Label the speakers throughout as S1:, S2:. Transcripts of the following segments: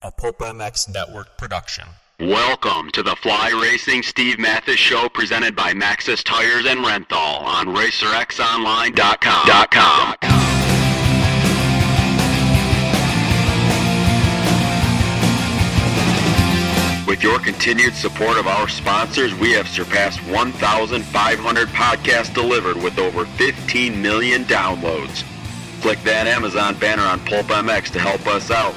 S1: a Pulp MX Network production.
S2: Welcome to the Fly Racing Steve Matthes Show presented by Maxxis Tires and Renthal on RacerXOnline.com. With your continued support of our sponsors, we have surpassed 1,500 podcasts delivered with over 15 million downloads. Click that Amazon banner on Pulp MX to help us out.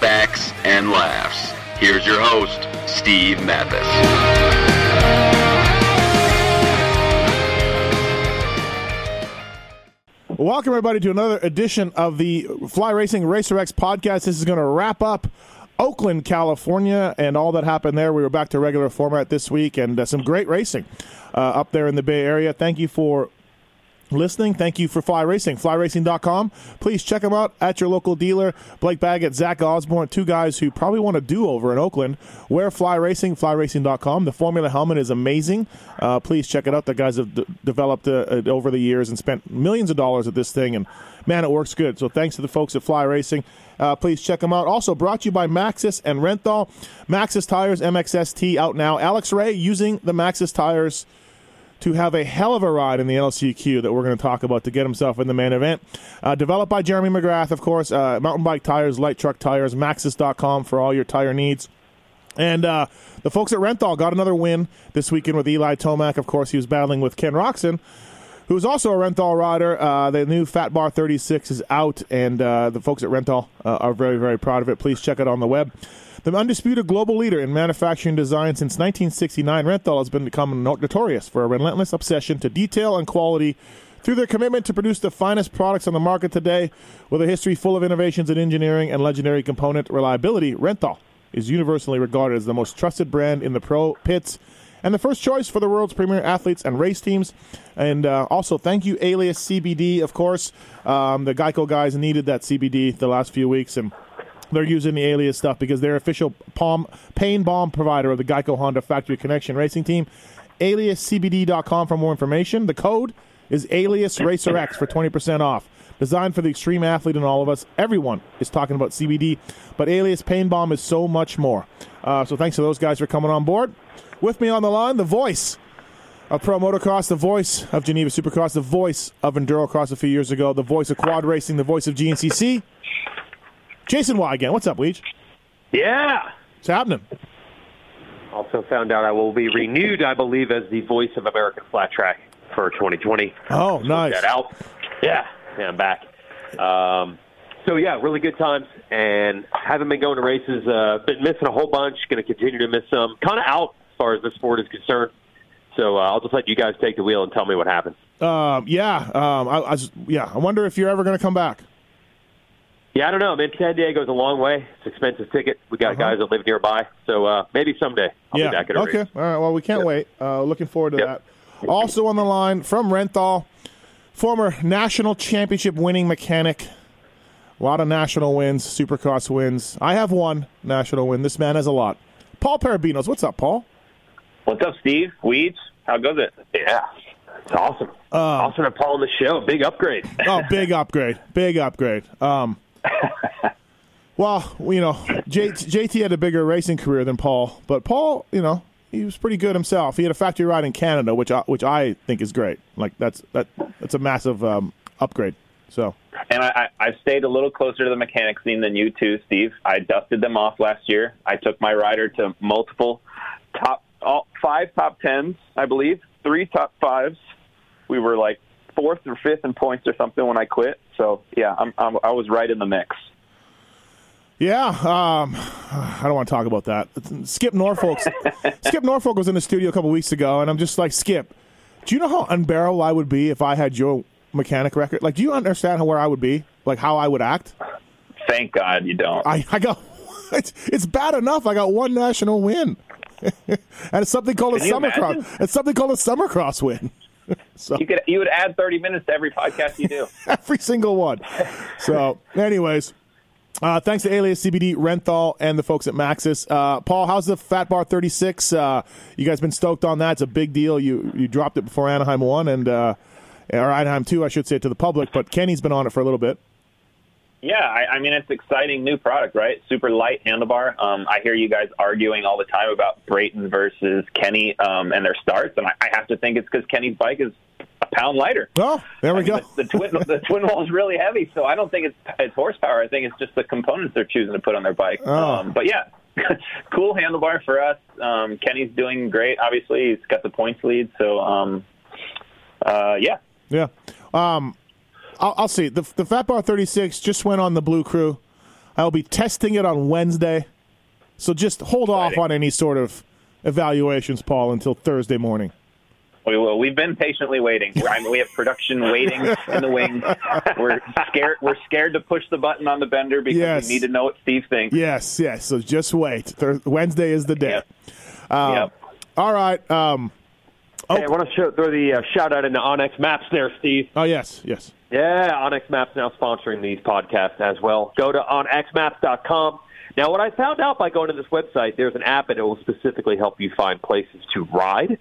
S2: facts, and laughs. Here's your host, Steve Matthes.
S3: Welcome, everybody, to another edition of the Fly Racing Racer X podcast. This is going to wrap up Oakland, California, and all that happened there. We were back to regular format this week and uh, some great racing uh, up there in the Bay Area. Thank you for listening. Thank you for Fly Racing. FlyRacing.com. Please check them out at your local dealer. Blake Baggett, Zach Osborne, two guys who probably want to do over in Oakland. Wear Fly Racing, FlyRacing.com. The Formula helmet is amazing. Uh, please check it out. The guys have d- developed uh, it over the years and spent millions of dollars at this thing, and man, it works good. So thanks to the folks at Fly Racing. Uh, please check them out. Also brought to you by Maxxis and Renthal. Maxxis Tires, MXST out now. Alex Ray using the Maxxis Tires to have a hell of a ride in the LCQ that we're going to talk about to get himself in the main event. Uh, developed by Jeremy McGrath, of course. Uh, mountain bike tires, light truck tires, maxxis.com for all your tire needs. And uh, the folks at Renthal got another win this weekend with Eli Tomac. Of course, he was battling with Ken Roczen, who's also a Renthal rider. Uh, the new Fat Bar 36 is out, and uh, the folks at Renthal uh, are very, very proud of it. Please check it on the web. The undisputed global leader in manufacturing design since 1969, Renthal has been become notorious for a relentless obsession to detail and quality through their commitment to produce the finest products on the market today. With a history full of innovations in engineering and legendary component reliability, Renthal is universally regarded as the most trusted brand in the pro pits and the first choice for the world's premier athletes and race teams. And uh, also, thank you, Alias CBD, of course. Um, the Geico guys needed that CBD the last few weeks, and they're using the Alias stuff because they're official palm, pain bomb provider of the Geico Honda Factory Connection Racing Team. AliasCBD.com for more information. The code is Alias Racer X for 20% off. Designed for the extreme athlete and all of us. Everyone is talking about CBD, but Alias Pain Bomb is so much more. Uh, so thanks to those guys for coming on board. With me on the line, the voice of Pro Motocross, the voice of Geneva Supercross, the voice of Endurocross a few years ago, the voice of quad racing, the voice of GNCC. Jason Weigandt. What's up, Weege?
S4: Yeah.
S3: What's happening?
S4: Also found out I will be renewed, I believe, as the voice of American Flat Track for 2020.
S3: Oh,
S4: Just
S3: nice.
S4: That out. Yeah. Yeah, I'm back. Um, so yeah, really good times, and haven't been going to races. Uh, been missing a whole bunch. Going to continue to miss some. Kind of out as far as the sport is concerned. So uh, I'll just let you guys take the wheel and tell me what happened.
S3: Um, yeah, um, I, I just, yeah. I wonder if you're ever going to come back.
S4: Yeah, I don't know. Man, San Diego's a long way. It's an expensive ticket. We got guys that live nearby, so uh, maybe someday I'll
S3: yeah.
S4: be back at a
S3: okay.
S4: race.
S3: All right. Well, we can't
S4: Yep.
S3: wait. Uh, looking forward to
S4: Yep.
S3: that. Also on the line from Renthal, former national championship winning mechanic. A lot of national wins, Supercross wins. I have one national win. This man has a lot. Paul Perebijnos. What's up, Paul?
S5: What's up, Steve? Weeds? How goes it?
S4: Yeah, it's awesome. awesome to Paul on the show. Big upgrade.
S3: Oh, big upgrade. Big upgrade. Um, well, you know, JT had a bigger racing career than Paul, but Paul, you know, he was pretty good himself. He had a factory ride in Canada, which I, which I think is great. Like that's that that's a massive um, upgrade. So
S5: And I, I, I've stayed a little closer to the mechanic scene than you too, Steve. I dusted them off last year. I took my rider to multiple top, all, five top tens, I believe, three top fives. We were like fourth or fifth in points or something when I quit. So yeah, I'm, I'm, I was right in the mix.
S3: yeah, um, I don't want to talk about that. Skip Norfolk. Skip Norfolk was in the studio a couple weeks ago, and I'm just like, Skip, do you know how unbearable I would be if I had your mechanic record? Like, do you understand how, where I would be? Like how I would act?
S5: Thank God you don't.
S3: I, I go, it's, it's bad enough. I got one national win, and it's something called
S5: Can
S3: a summer
S5: imagine?
S3: cross. It's something called a summer cross win. so
S5: You could you would add 30 minutes to every podcast you do.
S3: every single one. So, anyways, uh, thanks to Alias CBD, Renthal, and the folks at Maxxis. Uh, Paul, how's the Fat Bar 36? Uh, you guys been stoked on that? It's a big deal. You you dropped it before Anaheim won, and uh, or Anaheim two, I should say, it to the public. But Kenny's been on it for a little bit.
S5: Yeah, I, I mean it's exciting new product, right? Super light handlebar. Um, I hear you guys arguing all the time about Brayton versus Kenny um, and their starts, and I, I have to think it's because Kenny's bike is a pound lighter.
S3: Oh, there we
S5: I mean,
S3: go.
S5: The, the twin the twin wall is really heavy, so I don't think it's it's horsepower. I think it's just the components they're choosing to put on their bike.
S3: Oh.
S5: Um, but yeah, cool handlebar for us. Um, Kenny's doing great. Obviously, he's got the points lead. So um, uh, yeah,
S3: Yeah. Um, I'll, I'll see. The, the Fat Bar 36 just went on the Blue Crew. I'll be testing it on Wednesday. So just hold off on any sort of evaluations, Paul, until Thursday morning.
S5: we will. We've been patiently waiting. We're- I mean, we have production waiting in the wings. We're scared. We're scared to push the button on the bender because
S3: Yes.
S5: we need to know what Steve thinks.
S3: Yes, yes. So just wait. Thur- Wednesday is the day.
S5: Yep.
S3: Uh,
S5: Yep.
S3: All right. Um,
S4: Hey, I want to show, throw the uh, shout out into onX Maps there, Steve.
S3: oh, yes, yes.
S4: Yeah, onX Maps now sponsoring these podcasts as well. Go to onxmaps.com. Now, what I found out by going to this website, there's an app and it will specifically help you find places to ride.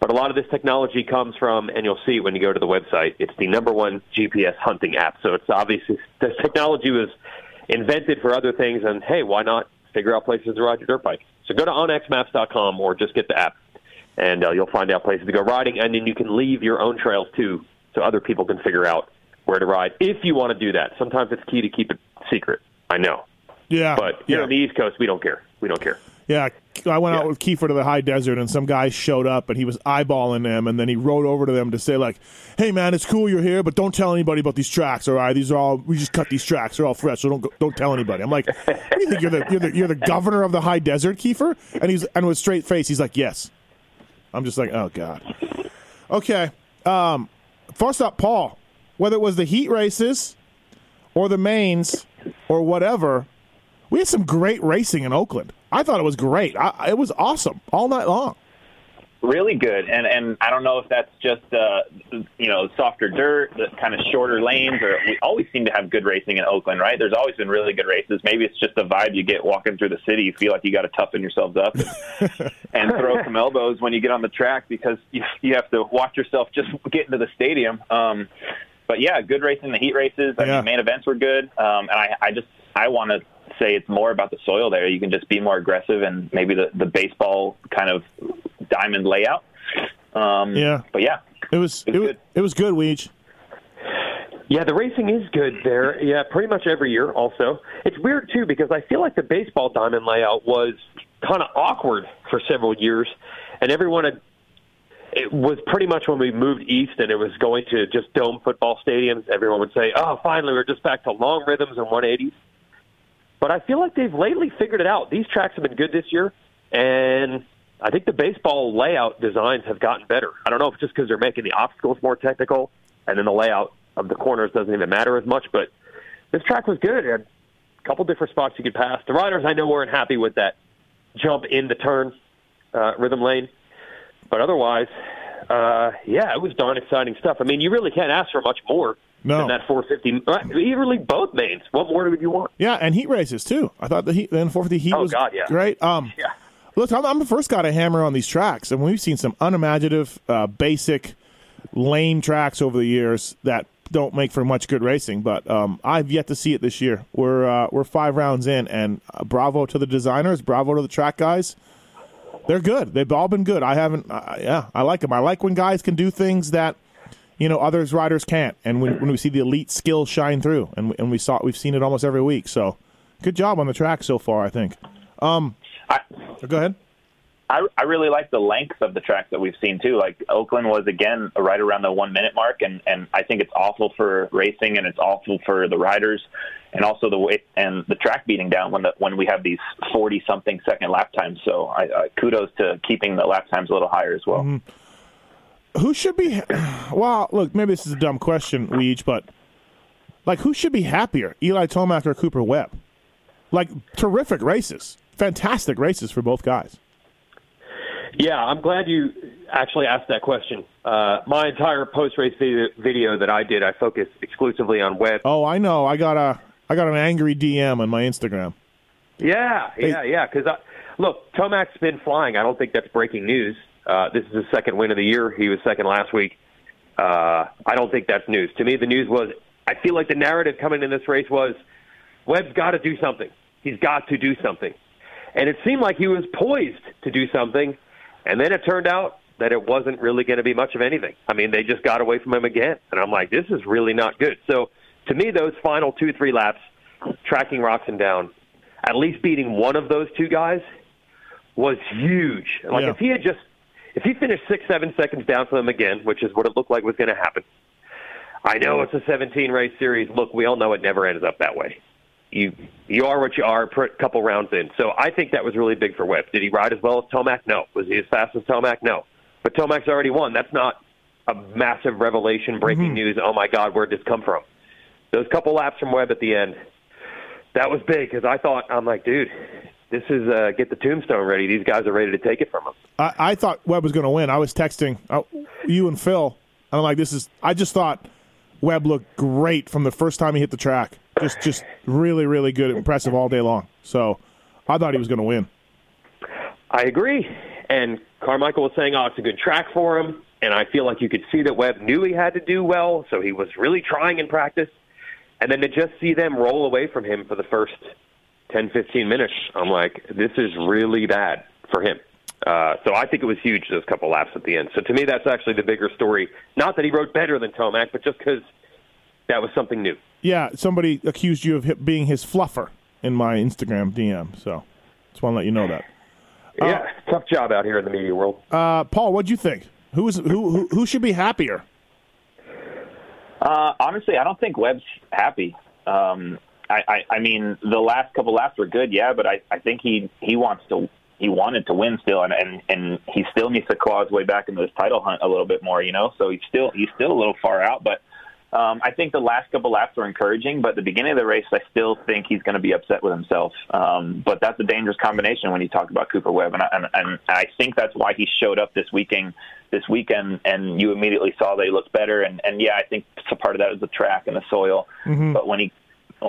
S4: But a lot of this technology comes from, and you'll see it when you go to the website, it's the number one GPS hunting app. So it's obviously, this technology was invented for other things, and hey, why not figure out places to ride your dirt bike? So go to onxmaps.com or just get the app, and uh, you'll find out places to go riding, and then you can leave your own trails too, so other people can figure out where to ride if you want to do that. Sometimes it's key to keep it secret. I know,
S3: Yeah.
S4: but here
S3: yeah.
S4: on the East Coast, we don't care. We don't care.
S3: Yeah, I went out with Keefer to the high desert, and some guy showed up, and he was eyeballing them, and then he rode over to them to say, like, "Hey, man, it's cool you're here, but don't tell anybody about these tracks. All right, these are all we just cut these tracks. They're all fresh, so don't go, don't tell anybody." I'm like, "What do you think you're the you're the, you're the governor of the high desert, Keefer?" And he's and with straight face, he's like, "Yes." I'm just like, "Oh God." Okay. Um, first up, Paul. Whether it was the heat races or the mains or whatever, we had some great racing in Oakland. I thought it was great. I, it was awesome all night long.
S5: Really good. And and I don't know if that's just uh, you know softer dirt, the kind of shorter lanes, or we always seem to have good racing in Oakland, right? There's always been really good races. Maybe it's just the vibe you get walking through the city. You feel like you got to toughen yourselves up and, and throw some elbows when you get on the track because you you have to watch yourself just get into the stadium. Um, but yeah, good racing. The heat races. I
S3: Yeah.
S5: mean, main events were good. Um, and I I just I want to say it's more about the soil there. You can just be more aggressive and maybe the the baseball kind of diamond layout. Um,
S3: Yeah.
S5: But yeah,
S3: It was
S5: It
S3: it
S5: was
S3: was
S5: good.
S3: it was good, Weege.
S4: Yeah, the racing is good there. Yeah, pretty much every year. Also, it's weird too because I feel like the baseball diamond layout was kind of awkward for several years, and everyone had. It was pretty much when we moved east and it was going to just dome football stadiums. Everyone would say, "Oh, finally, we're just back to long rhythms and 180s." But I feel like they've lately figured it out. These tracks have been good this year, and I think the baseball layout designs have gotten better. I don't know if it's just because they're making the obstacles more technical, and then the layout of the corners doesn't even matter as much. But this track was good. Had a couple different spots you could pass. The riders I know weren't happy with that jump in the turn uh, rhythm lane, but otherwise, uh, yeah, it was darn exciting stuff. I mean, you really can't ask for much more
S3: No.
S4: than that 450. uh, Really, both mains. What more would you want?
S3: Yeah, and heat races too. I thought the heat the N450 heat
S4: Oh,
S3: was
S4: God, yeah.
S3: great. Um,
S4: Yeah.
S3: Look, I'm, I'm the first guy to hammer on these tracks, and we've seen some unimaginative, uh, basic lane tracks over the years that don't make for much good racing. But um, I've yet to see it this year. We're uh, we're five rounds in, and uh, bravo to the designers, bravo to the track guys. They're good. They've all been good. I haven't. Uh, yeah, I like them. I like when guys can do things that you know others riders can't, and when, when we see the elite skill shine through, and and we saw we've seen it almost every week. So, good job on the track so far. I think. Um,
S5: I,
S3: go ahead.
S5: I, I really like the length of the track that we've seen too. Like Oakland was again right around the one minute mark, and and I think it's awful for racing and it's awful for the riders, and also the way and the track beating down when the when we have these forty something second lap times. So I, I kudos to keeping the lap times a little higher as well.
S3: Who should be? Well, look, maybe this is a dumb question, Weege, but like, who should be happier, Eli Tomac or Cooper Webb? like terrific races, fantastic races for both guys.
S4: Yeah, I'm glad you actually asked that question. Uh, my entire post race video, video that I did, I focused exclusively on Webb.
S3: Oh, I know. I got a I got an angry DM on my Instagram.
S4: Yeah, yeah, yeah. Because look, Tomac's been flying. I don't think that's breaking news. Uh, this is his second win of the year. He was second last week. Uh, I don't think that's news. To me, the news was I feel like the narrative coming in this race was Webb's got to do something. He's got to do something. And it seemed like he was poised to do something. And then it turned out that it wasn't really going to be much of anything. I mean, they just got away from him again. And I'm like, this is really not good. So to me, those final two, three laps, tracking Roczen down, at least beating one of those two guys was huge. Like
S3: Yeah.
S4: if he had just if he finished six, seven seconds down from them again, which is what it looked like was going to happen. I know it's a 17 race series. Look, we all know it never ends up that way. You you are what you are a couple rounds in. So I think that was really big for Webb. Did he ride as well as Tomac? No. Was he as fast as Tomac? No. But Tomac's already won. That's not a massive revelation, breaking mm-hmm. news. Oh my God, where'd this come from? Those couple laps from Webb at the end, that was big because I thought I'm like, dude, this is uh, get the tombstone ready. These guys are ready to take it from him.
S3: I, I thought Webb was going to win. I was texting uh, you and Phil. I'm like, this is. I just thought Webb looked great from the first time he hit the track. Just, just really, really good, impressive all day long. So I thought he was going to win.
S4: I agree. And Carmichael was saying, oh, it's a good track for him. And I feel like you could see that Webb knew he had to do well, so he was really trying in practice. And then to just see them roll away from him for the first 10, 15 minutes, I'm like, this is really bad for him. Uh, so I think it was huge, those couple laps at the end. So to me, that's actually the bigger story. Not that he rode better than Tomac, but just because that was something new.
S3: Yeah, somebody accused you of being his fluffer in my Instagram DM. So just want to let you know that.
S4: Yeah, tough job out here in the media world.
S3: Uh, Paul, what do you think? Who is who, who? Who should be happier?
S5: Uh, honestly, I don't think Webb's happy. Um, I, I, I mean, the last couple laps were good, yeah, but I, I think he he wants to he wanted to win still, and and and he still needs to claw his way back into this title hunt a little bit more, you know. So he's still he's still a little far out, but um, I think the last couple laps were encouraging, but the beginning of the race, I still think he's going to be upset with himself. Um, but that's a dangerous combination when you talk about Cooper Webb, and I, and, and I think that's why he showed up this weekend. This weekend, and you immediately saw that he looked better. And, and yeah, I think part of that is the track and the soil. But when he,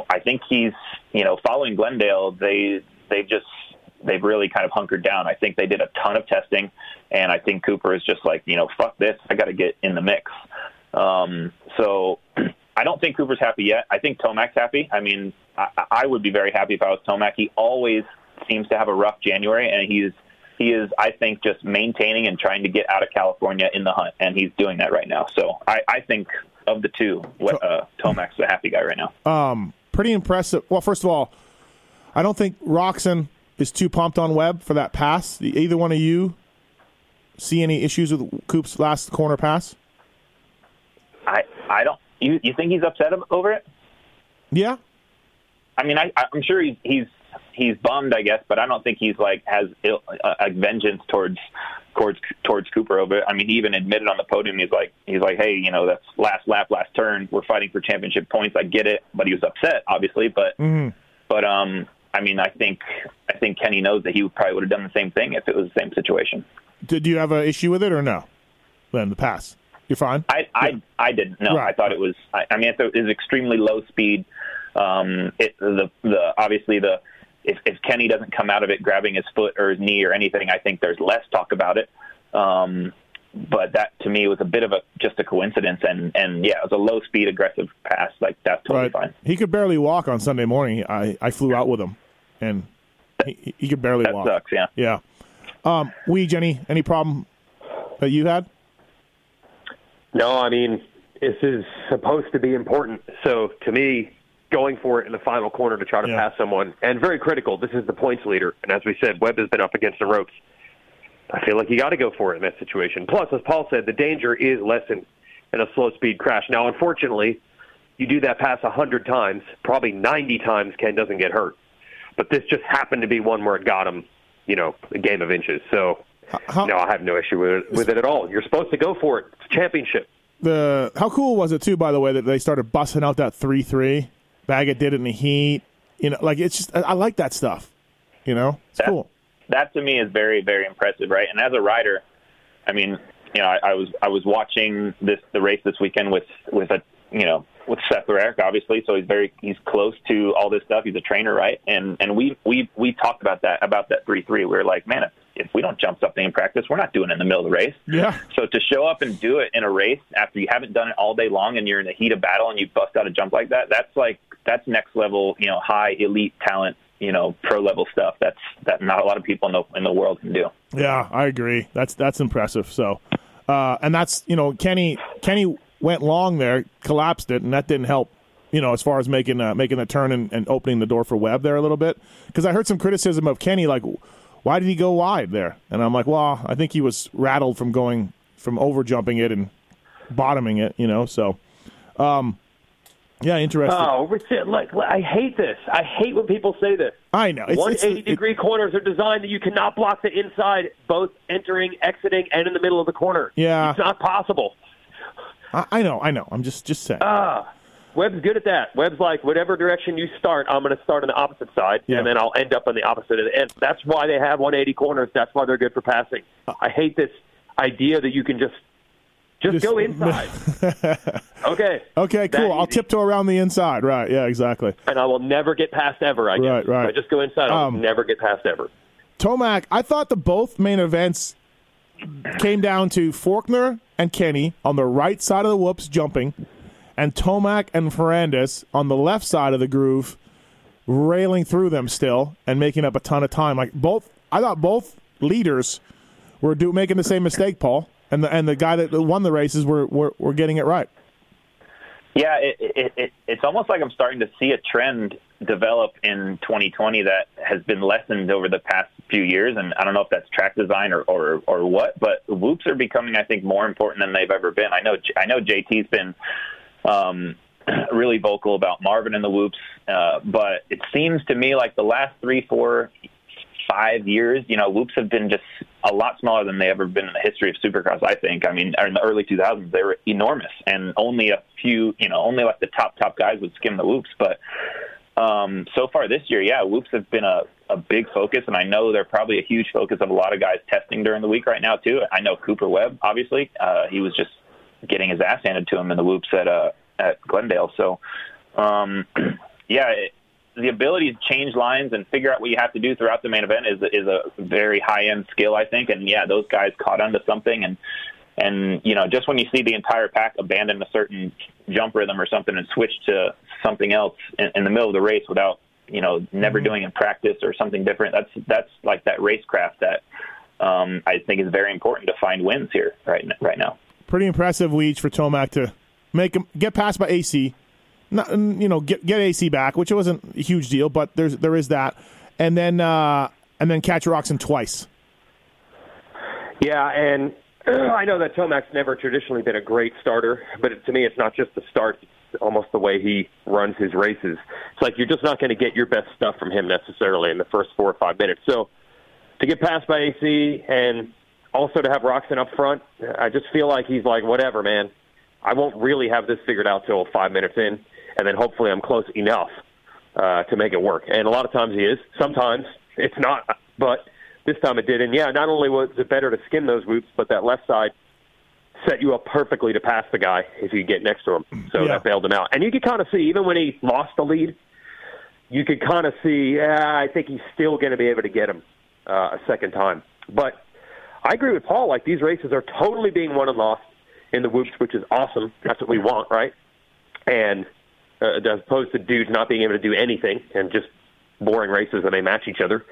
S5: I think he's, you know, following Glendale, they they've just they've really kind of hunkered down. I think they did a ton of testing, and I think Cooper is just like, you know, fuck this, I got to get in the mix. Um, so I don't think Cooper's happy yet. I think Tomac's happy. I mean, I, I would be very happy if I was Tomac. He always seems to have a rough January, and he's he is, I think, just maintaining and trying to get out of California in the hunt, and he's doing that right now. So I, I think of the two, what, uh, Tomac's the happy guy right now.
S3: Um, pretty impressive. Well, first of all, I don't think Roczen is too pumped on Webb for that pass. Either one of you see any issues with Coop's last corner pass?
S5: I I don't. You you think he's upset over it?
S3: Yeah.
S5: I mean, I, I'm sure he's he's he's bummed, I guess, but I don't think he's like has Ill, uh, a vengeance towards towards towards Cooper over it. I mean, he even admitted on the podium he's like he's like, hey, you know, that's last lap, last turn. We're fighting for championship points. I get it, but he was upset, obviously. But but um, I mean, I think I think Kenny knows that he probably would have done the same thing if it was the same situation.
S3: Did you have an issue with it or no? Then the pass, you're fine.
S5: I I, I didn't. No,
S3: Right.
S5: I thought it was. I, I mean, it was extremely low speed. Um, it the the obviously the if, if Kenny doesn't come out of it grabbing his foot or his knee or anything, I think there's less talk about it. Um, but that to me was a bit of a just a coincidence, and and yeah, it was a low speed aggressive pass. Like that's totally
S3: Right.
S5: fine.
S3: He could barely walk on Sunday morning. I, I flew out with him, and he, he could barely
S5: That
S3: walk.
S5: sucks. Yeah.
S3: Yeah. Um, we Jenny, any problem that you had?
S4: No, I mean, this is supposed to be important. So to me, going for it in the final corner to try to
S3: Yeah.
S4: pass someone, and very critical, this is the points leader. And as we said, Webb has been up against the ropes. I feel like you got to go for it in that situation. Plus, as Paul said, the danger is lessened in a slow speed crash. Now, unfortunately, you do that pass a 100 times, probably 90 times Ken doesn't get hurt. But this just happened to be one where it got him, you know, a game of inches. So,
S3: How,
S4: no, I have no issue with it, with it at all. You're supposed to go for it. It's a championship.
S3: the how cool was it too? By the way, that they started busting out that three three. Baggett did it in the heat. You know, like it's just I, I like that stuff. You know, it's
S5: That-
S3: cool.
S5: that to me is very very impressive right and as a rider i mean you know I, I was i was watching this the race this weekend with with a you know with Seth Rarick, obviously, so he's very he's close to all this stuff. He's a trainer, right? And and we we we talked about that about that three three. We were like, man, if, if we don't jump something in practice, we're not doing it in the middle of the race.
S3: Yeah.
S5: So to show up and do it in a race after you haven't done it all day long and you're in the heat of battle and you bust out a jump like that, that's like that's next level, you know, high elite talent, you know, pro level stuff. That's that not a lot of people in the in the world can do.
S3: Yeah, I agree. That's that's impressive. So, uh, and that's you know Kenny Kenny went long there, collapsed it, and that didn't help. You know, as far as making uh, making the turn and, and opening the door for Webb there a little bit, because I heard some criticism of Kenny, like, why did he go wide there? And I'm like, well, I think he was rattled from going from over jumping it and bottoming it. You know, so, um, yeah, interesting.
S4: Oh, Richard, like I hate this. I hate when people say this.
S3: I know. It's, it's-
S4: 180
S3: it-
S4: degree corners are designed that you cannot block the inside, both entering, exiting, and in the middle of the corner.
S3: Yeah.
S4: it's not possible.
S3: I, I know. I know. I'm just just saying.
S4: Ah, Webb's good at that. Webb's like, whatever direction you start, I'm going to start on the opposite side,
S3: Yeah.
S4: and then I'll end up on the opposite of the end. That's why they have 180 corners. That's why they're good for passing. I hate this idea that you can just just,
S3: Just-
S4: go inside. okay.
S3: okay, cool. I'll tiptoe around the inside. Right. Yeah. Exactly.
S4: And I will never get past ever. I guess.
S3: Right, right.
S4: If I just go inside. I'll
S3: Um,
S4: never get past ever.
S3: Tomac, I thought the both main events came down to Forkner and Kenny on the right side of the whoops jumping, and Tomac and Ferrandis on the left side of the groove, railing through them still and making up a ton of time. Like both, I thought both leaders were do, making the same mistake, Paul, and the and the guy that won the races were were, were getting it right.
S5: Yeah, it, it, it, it's almost like I'm starting to see a trend develop in 2020 that has been lessened over the past few years, and I don't know if that's track design or or, or what, but whoops are becoming, I think, more important than they've ever been. I know I know JT's been um, really vocal about Marvin and the whoops, uh, but it seems to me like the last three, four, five years, you know, whoops have been just a lot smaller than they ever been in the history of Supercross. I think. I mean, in the early 2000s, they were enormous, and only a few, you know, only like the top top guys would skim the whoops. But um, so far this year, yeah, whoops have been a a big focus, and I know they're probably a huge focus of a lot of guys testing during the week right now too. I know Cooper Webb, obviously, uh, he was just getting his ass handed to him in the whoops at uh, at Glendale. So, um, yeah, it, the ability to change lines and figure out what you have to do throughout the main event is is a very high end skill, I think. And yeah, those guys caught onto something, and and you know, just when you see the entire pack abandon a certain jump rhythm or something and switch to something else in, in the middle of the race without you know never doing in practice or something different, that's that's like that racecraft that um, I think is very important to find wins here right right now.
S3: Pretty impressive Weege for Tomac to make him get passed by AC. Not, you know, get get AC back, which wasn't a huge deal, but there's there is that, and then uh, and then catch Roczen twice.
S4: Yeah, and I know that Tomac's never traditionally been a great starter, but to me, it's not just the start; it's almost the way he runs his races. It's like you're just not going to get your best stuff from him necessarily in the first four or five minutes. So to get passed by AC and also to have Roczen up front, I just feel like he's like, whatever, man. I won't really have this figured out till five minutes in, and then hopefully I'm close enough uh, to make it work. And a lot of times he is. Sometimes it's not, but this time it did. And yeah, not only was it better to skin those whoops, but that left side set you up perfectly to pass the guy if you get next to him. So
S3: Yeah.
S4: that bailed him out. And you could kind of see, even when he lost the lead, you could kind of see, yeah, I think he's still going to be able to get him uh, a second time. But I agree with Paul. Like these races are totally being won and lost in the whoops, which is awesome. That's what we want, right? And uh, as opposed to dudes not being able to do anything and just boring races and they match each other.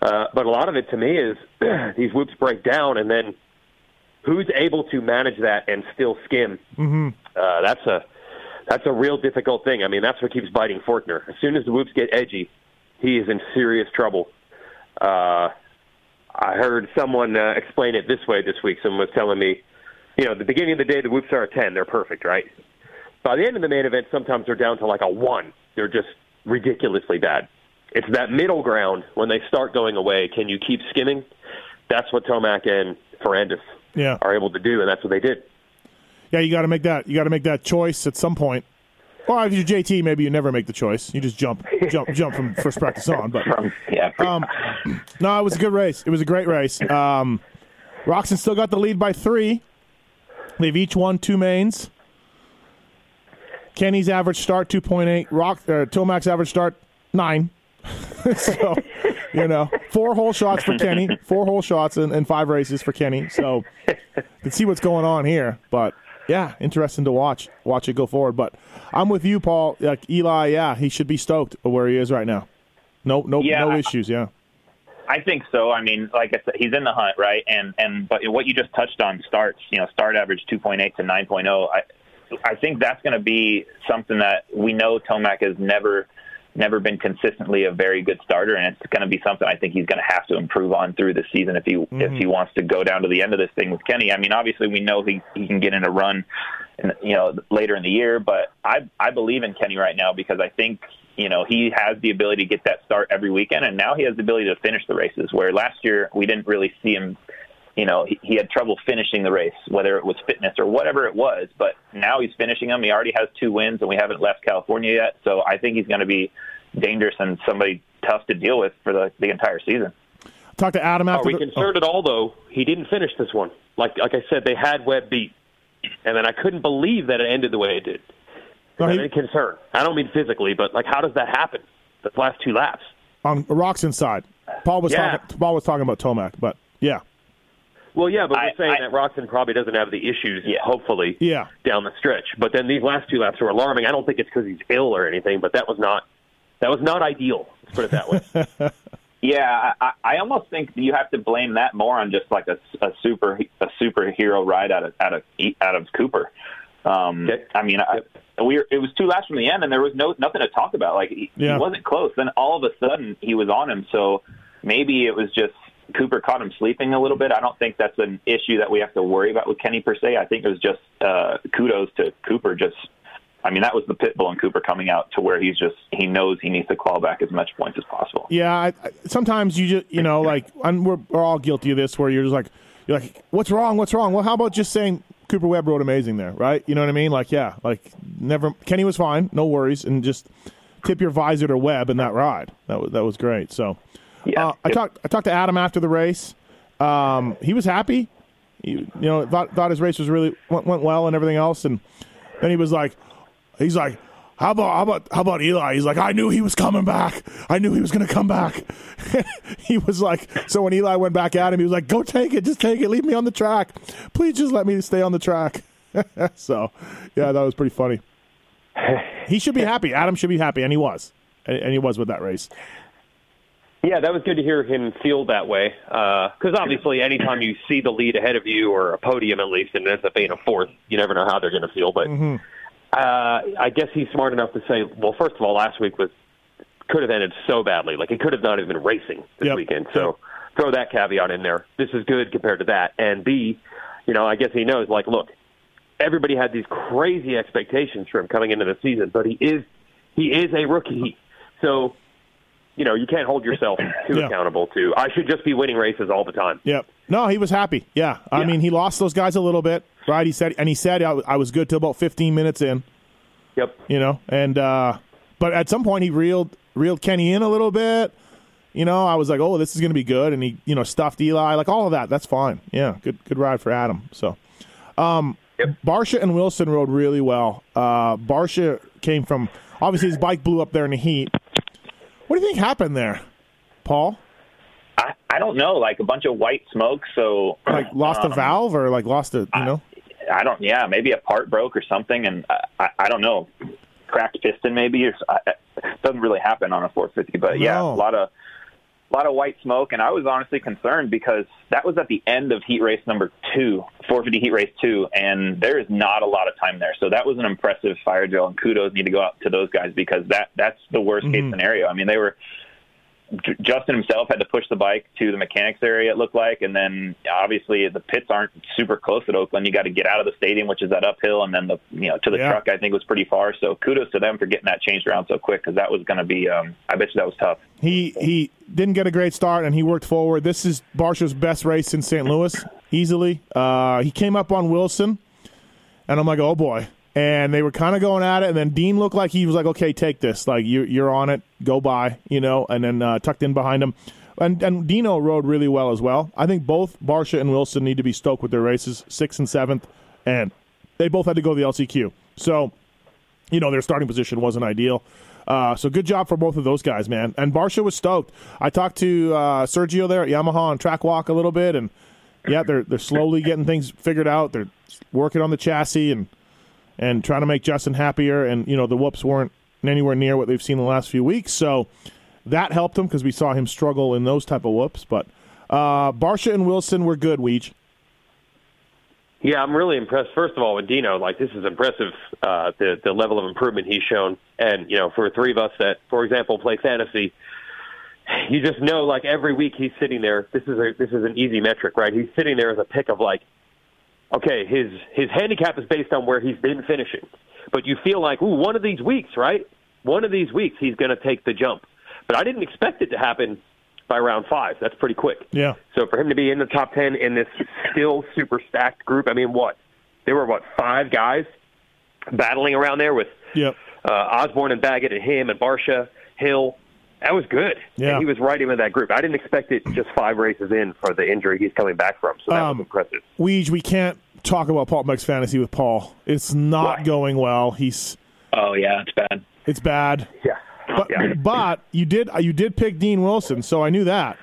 S4: Uh, but a lot of it to me is these whoops break down, and then who's able to manage that and still skim? Mm-hmm. Uh, that's a that's a real difficult thing. I mean, that's what keeps biting Forkner. As soon as the whoops get edgy, he is in serious trouble. Uh, I heard someone uh, explain it this way this week. Someone was telling me, you know, at the beginning of the day, the whoops are a 10. They're perfect, right? By the end of the main event, sometimes they're down to like a 1. They're just ridiculously bad. It's that middle ground when they start going away. Can you keep skimming? That's what Tomac and Ferrandis
S3: Yeah,
S4: are able to do, and that's what they did.
S3: yeah. You got to make that. You got to make that choice at some point. Well, if you're JT, maybe you never make the choice. You just jump, jump, jump from first practice on. But
S5: yeah,
S3: um, no, it was a good race. It was a great race. Um, Roczen still got the lead by three. They've each won two mains. Kenny's average start two point eight. Rock uh, Tomac's average start nine. so you know, four hole shots for Kenny, four hole shots and, and five races for Kenny. So you can see what's going on here. But yeah, interesting to watch watch it go forward. But I'm with you, Paul. Like Eli, yeah, he should be stoked where he is right now. No, no,
S5: Yeah,
S3: no issues. Yeah.
S5: I think so. I mean, like I said, he's in the hunt, right? And and but what you just touched on starts, you know, start average 2.8 to 9.0. I I think that's going to be something that we know Tomac has never never been consistently a very good starter, and it's going to be something I think he's going to have to improve on through the season if he if he mm-hmm. wants to go down to the end of this thing with Kenny. I mean, obviously we know he he can get in a run, in, you know, later in the year, but I I believe in Kenny right now because I think you know he has the ability to get that start every weekend, and now he has the ability to finish the races. Where last year we didn't really see him. You know, he, he had trouble finishing the race, whether it was fitness or whatever it was. But now he's finishing them. He already has two wins, and we haven't left California yet. So I think he's going to be dangerous and somebody tough to deal with for the, the entire season.
S3: Talk to Adam after.
S4: Are
S3: after.
S4: we
S3: the,
S4: concerned at all, though? He didn't finish this one. Like like I said, they had Webb beat, and then I couldn't believe that it ended the way it did.
S3: No,
S4: I'm
S3: he-
S4: concern. I don't mean physically, but like, how does that happen? The last two laps.
S3: on Roczen's side. Paul was
S4: Yeah.
S3: talking. Paul was talking about Tomac, but yeah,
S4: Well, yeah, but we're
S5: I-
S4: saying
S5: I-
S4: that Roczen probably doesn't have the issues,
S5: Yeah.
S4: hopefully,
S3: yeah,
S4: down the stretch. But then these last two laps were alarming. I don't think it's because he's ill or anything, but that was not that was not ideal. Let's put it that way.
S5: Yeah, I, I almost think you have to blame that more on just like a, a super a superhero ride out of out of out of Cooper. Um,
S4: Okay.
S5: I mean, I, we were, it was two laps from the end, and there was no nothing to talk about. Like he,
S3: Yeah.
S5: he wasn't close. Then all of a sudden he was on him. So maybe it was just Cooper caught him sleeping a little bit. I don't think that's an issue that we have to worry about with Kenny per se. I think it was just uh, kudos to Cooper. Just, I mean, that was the pit bull in Cooper coming out to where he's just he knows he needs to claw back as much points as possible.
S3: yeah. I, I, sometimes you just you know like and we're, we're all guilty of this, where you're just like you're like, what's wrong? What's wrong? Well, how about just saying Cooper Webb rode amazing there, right? You know what I mean? Like yeah, like never Kenny was fine, no worries, and just tip your visor to Webb in that ride. That was that was great. So.
S5: Yeah,
S3: Uh, I talked. I talked to Adam after the race. Um, he was happy. He, you know, thought thought his race was really went, went well and everything else. And then he was like, he's like, how about how about how about Eli? He's like, I knew he was coming back. I knew he was going to come back. he was like, so when Eli went back at him, he was like, go take it, just take it, leave me on the track, please, just let me stay on the track. so, yeah, that was pretty funny. He should be happy. Adam should be happy, and he was, and, and he was with that race.
S4: Yeah, that was good to hear him feel that way. Because obviously, anytime you see the lead ahead of you, or a podium at least, and it ends up being a fourth, you never know how they're going to feel. But
S3: Mm-hmm.
S4: uh, I guess he's smart enough to say, well, first of all, last week was could have ended so badly. Like, he could have not even been racing this
S3: Yep.
S4: weekend. So throw that caveat in there. This is good compared to that. And B, you know, I guess he knows, like, look, everybody had these crazy expectations for him coming into the season, but he is he is a rookie. So you know, you can't hold yourself too
S3: Yeah.
S4: accountable to. I should just be winning races all the time.
S3: Yep. No, he was happy. Yeah. I
S4: Yeah.
S3: mean, he lost those guys a little bit, right? He said, and he said I, was good till about 15 minutes in,
S4: Yep.
S3: you know, and uh, but at some point he reeled reeled Kenny in a little bit. You know, I was like, oh, this is going to be good, and he, you know, stuffed Eli, like all of that. That's fine. Yeah, good, good ride for Adam. So, um, Barcia and Wilson rode really well. Uh, Barcia came from obviously his bike blew up there in the heat. What do you think happened there, Paul?
S5: I, I don't know, like a bunch of white smoke. So
S3: Like lost a
S5: um,
S3: valve or like lost a, you know?
S5: I don't. Yeah, maybe a part broke or something, and I, I, I don't know, cracked piston maybe. Or, I, it doesn't really happen on a 450, but yeah,
S3: No.
S5: a lot of a lot of white smoke, and I was honestly concerned because that was at the end of heat race number two, 450 heat race two, and there is not a lot of time there. So that was an impressive fire drill, and kudos need to go out to those guys because that that's the worst case mm-hmm. scenario. I mean, they were J- Justin himself had to push the bike to the mechanics area. It looked like, and then obviously the pits aren't super close at Oakland. You got to get out of the stadium, which is that uphill, and then the you know to the
S3: Yeah.
S5: truck. I think was pretty far. So kudos to them for getting that changed around so quick because that was going to be. Um, I bet you that was tough.
S3: He he didn't get a great start, and he worked forward. This is Barcia's best race in St. Louis, easily. Uh, he came up on Wilson, and I'm like, oh boy, and they were kind of going at it. And then Dean looked like he was like, "Okay, take this. Like you, you're on it. Go by." You know, and then uh, tucked in behind him. And, and Dino rode really well as well. I think both Barcia and Wilson need to be stoked with their races, sixth and seventh, and they both had to go to the LCQ. So, you know, their starting position wasn't ideal. Uh, so good job for both of those guys, man. And Barcia was stoked. I talked to uh, Sergio there at Yamaha on track walk a little bit, and yeah, they're they're slowly getting things figured out. They're working on the chassis and and trying to make Justin happier. And you know, the whoops weren't anywhere near what they've seen the last few weeks, so that helped him because we saw him struggle in those type of whoops. But uh, Barcia and Wilson were good. Weech.
S4: Yeah, I'm really impressed. First of all, with Dino, like this is impressive. Uh, the the level of improvement he's shown, and you know, for three of us that, for example, play fantasy, you just know like every week he's sitting there. This is a this is an easy metric, right? He's sitting there as a pick of like, okay, his his handicap is based on where he's been finishing, but you feel like, ooh, one of these weeks, right? One of these weeks he's going to take the jump. But I didn't expect it to happen by round five. That's pretty quick.
S3: Yeah.
S4: So for him to be in the top ten in this still super stacked group, I mean, what? There were what five guys battling around there with
S3: Yep.
S4: uh, Osborne and Baggett and him and Barcia Hill. That was good.
S3: Yeah.
S4: And he was right in with that group. I didn't expect it just five races in for the injury he's coming back from. So that
S3: Um,
S4: was impressive.
S3: Weege, we can't talk about Pulp MX fantasy with Paul. It's not
S4: Why?
S3: going well. He's
S5: Oh yeah, it's bad.
S3: it's bad.
S4: Yeah.
S3: But
S4: yeah.
S3: but you did you did pick Dean Wilson, so I knew that.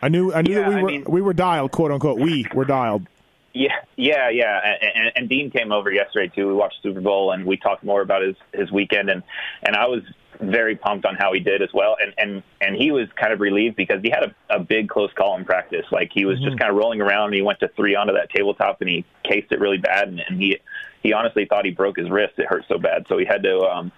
S3: I knew I knew
S5: Yeah,
S3: that we
S5: I
S3: were
S5: mean-
S3: we were dialed, quote unquote. We were dialed.
S5: Yeah, yeah, yeah. And, and, and Dean came over yesterday too. We watched Super Bowl and we talked more about his his weekend and and I was very pumped on how he did as well. And and and he was kind of relieved because he had a, a big close call in practice. Like he was just kind of rolling around and he went to three onto that tabletop and he cased it really bad and, and he he honestly thought he broke his wrist. It hurt so bad, so he had to. um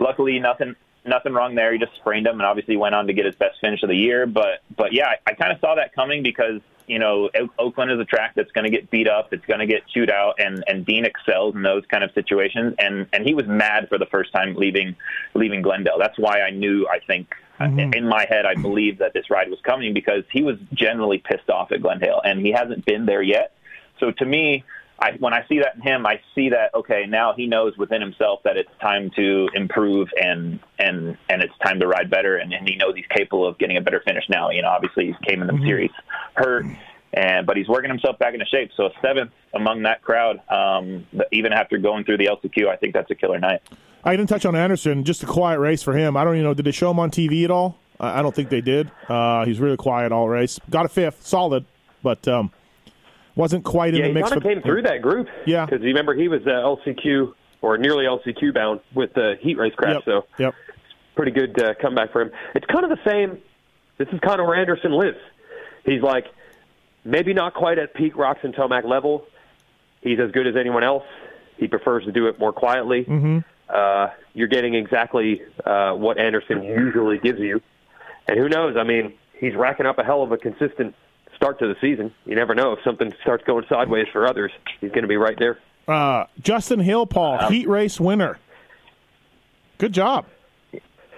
S5: Luckily, nothing nothing wrong there. He just sprained him and obviously went on to get his best finish of the year. But but yeah, I, I kind of saw that coming because you know Oakland is a track that's going to get beat up, it's going to get chewed out, and and Dean excels in those kind of situations. And and he was mad for the first time leaving leaving Glendale. That's why I knew. I think. Mm-hmm. In my head, I believed that this ride was coming because he was generally pissed off at Glendale, and he hasn't been there yet. So to me, I, when I see that in him, I see that okay, now he knows within himself that it's time to improve and and and it's time to ride better, and, and he knows he's capable of getting a better finish now. You know, obviously he came in the series hurt, and but he's working himself back into shape. So a seventh among that crowd, um, even after going through the LCQ, I think that's a killer night.
S3: I didn't touch on Anderson. Just a quiet race for him. I don't even know. Did they show him on TV at all? I I don't think they did. Uh, he's really quiet all race. Got a fifth, solid, but um, wasn't quite in
S4: Yeah,
S3: the
S4: he
S3: mix.
S4: kind of came through that group.
S3: Yeah.
S4: Because you remember he was uh, LCQ or nearly LCQ bound with the heat race crash.
S3: Yep.
S4: So
S3: Yep.
S4: pretty good uh, comeback for him. It's kind of the same. This is kind of where Anderson lives. He's like maybe not quite at peak Roczen Tomac level. He's as good as anyone else. He prefers to do it more quietly. Mm-hmm. Uh, you're getting exactly uh, what Anderson usually gives you. And who knows? I mean, he's racking up a hell of a consistent start to the season. You never know if something starts going sideways for others. He's going to be right there.
S3: Uh, Justin Hill, Paul, heat race winner. Good job.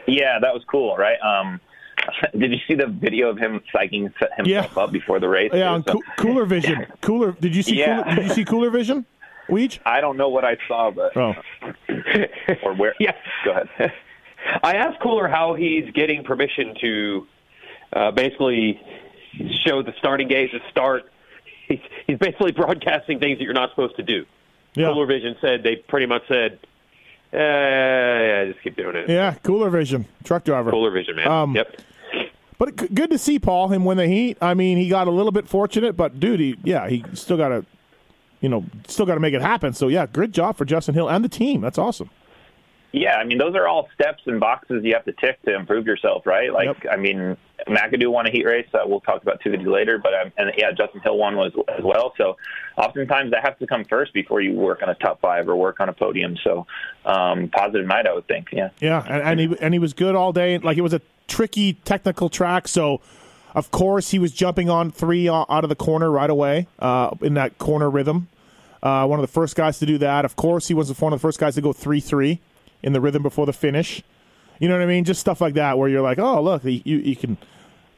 S5: Yeah, that was cool, right? Um, did you see the video of him psyching himself
S3: Yeah.
S5: up before the race?
S3: Yeah, on
S5: was
S3: coo- Cooler Vision. Cooler. Did you see?
S5: Yeah.
S3: Cooler, did you see Cooler Vision? Weege?
S5: I don't know what I saw, but
S3: Oh,
S5: or where?
S4: Yeah.
S5: Go ahead.
S4: I asked Cooler how he's getting permission to uh, basically show the starting gate, the start. He's, he's basically broadcasting things that you're not supposed to do.
S3: yeah.
S4: Cooler Vision said they pretty much said, uh, yeah, I just keep doing it.
S3: Yeah, Cooler Vision. Truck driver.
S4: Cooler Vision, man.
S3: Um,
S4: yep.
S3: But good to see Paul him win the heat. I mean, he got a little bit fortunate, but dude, he, yeah, he still got to, you know, still got to make it happen. So yeah, great job for Justin Hill and the team. That's awesome.
S5: Yeah, I mean, those are all steps and boxes you have to tick to improve yourself, right? Like,
S3: Yep.
S5: I mean, McAdoo won a heat race. Uh, we'll talk about Tootie later, but um, and yeah, Justin Hill won was as well. So, oftentimes that has to come first before you work on a top five or work on a podium. So, um, positive night, I would think. Yeah.
S3: Yeah, and, and he and he was good all day. Like it was a tricky technical track, so of course he was jumping on three out of the corner right away uh, in that corner rhythm. Uh, one of the first guys to do that. Of course, he was one of the first guys to go three three in the rhythm before the finish. You know what I mean? Just stuff like that, where you're like, oh look, you you can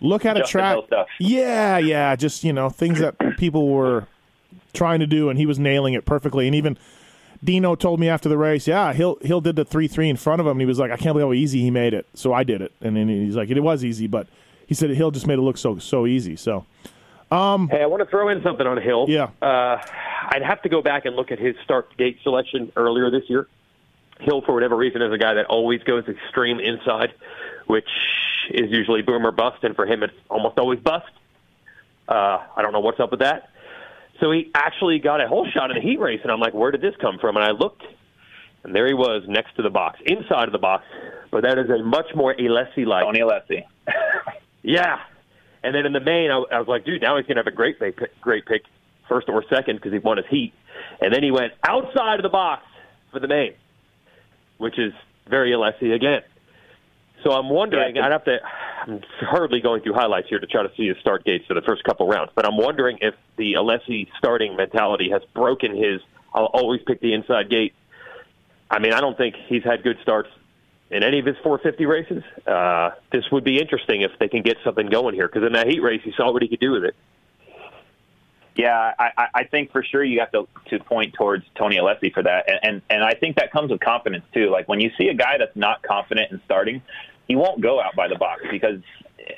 S3: look at a track. Yeah, yeah, just you know things that people were trying to do, and he was nailing it perfectly. And even Dino told me after the race, yeah, Hill Hill did the three three in front of him, and he was like, I can't believe how easy he made it. So I did it, and then he's like, it was easy, but he said Hill just made it look so so easy. So Um,
S4: Hey, I want to throw in something on Hill.
S3: Yeah.
S4: Uh, I'd have to go back and look at his start gate selection earlier this year. Hill, for whatever reason, is a guy that always goes extreme inside, which is usually boom or bust, and for him, it's almost always bust. Uh, I don't know what's up with that. So he actually got a whole shot in the heat race, and I'm like, where did this come from? And I looked, and there he was next to the box, inside of the box. But that is a much more Alessi like.
S5: Tony Alessi.
S4: Yeah. And then in the main, I, I was like, dude, now he's going to have a great pick, great pick, first or second, because he won his heat. And then he went outside of the box for the main, which is very Alessi again. So I'm wondering,
S5: Yeah,
S4: I'd have to, I'm hardly going through highlights here to try to see his start gates for the first couple rounds, but I'm wondering if the Alessi starting mentality has broken his, I'll always pick the inside gate. I mean, I don't think he's had good starts in any of his 450 races. Uh, this would be interesting if they can get something going here because in that heat race, he saw what he could do with it.
S5: Yeah, I, I- think for sure you have to to point towards Tony Alessi for that, and, and and I think that comes with confidence too. Like when you see a guy that's not confident in starting, he won't go out by the box because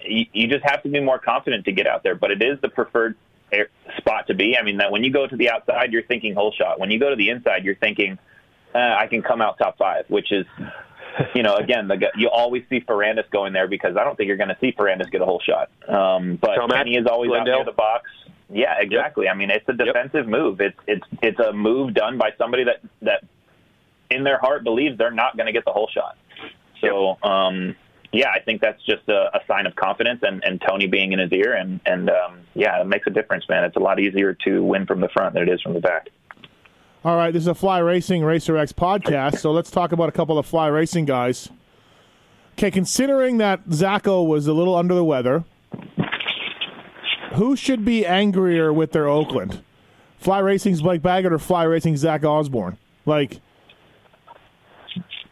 S5: you, you just have to be more confident to get out there. But it is the preferred spot to be. I mean, that when you go to the outside, you're thinking whole shot. When you go to the inside, you're thinking uh, I can come out top five, which is. You know, again, the, you always see Ferrandis going there because I don't think you're going to see Ferrandis get a whole shot. Um, but Kenny is always
S4: Glendale.
S5: out near the box. Yeah, exactly. I mean, it's a defensive move. It's it's it's a move done by somebody that that in their heart believes they're not going to get the whole shot. So, um, yeah, I think that's just a, a sign of confidence and, and Tony being in his ear, and and um, yeah, it makes a difference, man. It's a lot easier to win from the front than it is from the back.
S3: All right, this is a Fly Racing Racer X podcast, so let's talk about a couple of Fly Racing guys. Okay, considering that Zacho was a little under the weather, who should be angrier with their Oakland? Fly Racing's Blake Baggett or Fly Racing Zach Osborne? Like,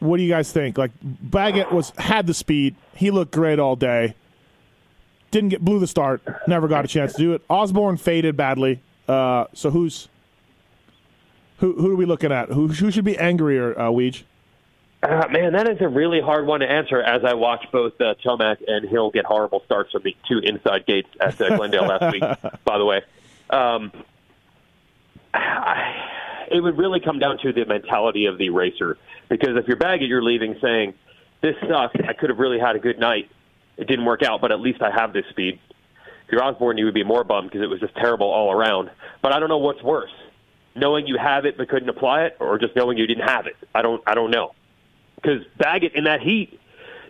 S3: what do you guys think? Like, Baggett was had the speed, he looked great all day. Didn't get blew the start, never got a chance to do it. Osborne faded badly. Uh, so who's who who are we looking at? Who who should be angrier, uh, Weege?
S4: Uh, man, that is a really hard one to answer as I watch both uh, Tomac and Hill get horrible starts from the two inside gates at uh, Glendale last week, by the way. Um, I, it would really come down to the mentality of the racer. Because if you're Baggett, you're leaving saying, this sucks. I could have really had a good night. It didn't work out, but at least I have this speed. If you're Osborne, you would be more bummed because it was just terrible all around. But I don't know what's worse. Knowing you have it but couldn't apply it, or just knowing you didn't have it. I don't. I don't know because Baggett in that heat,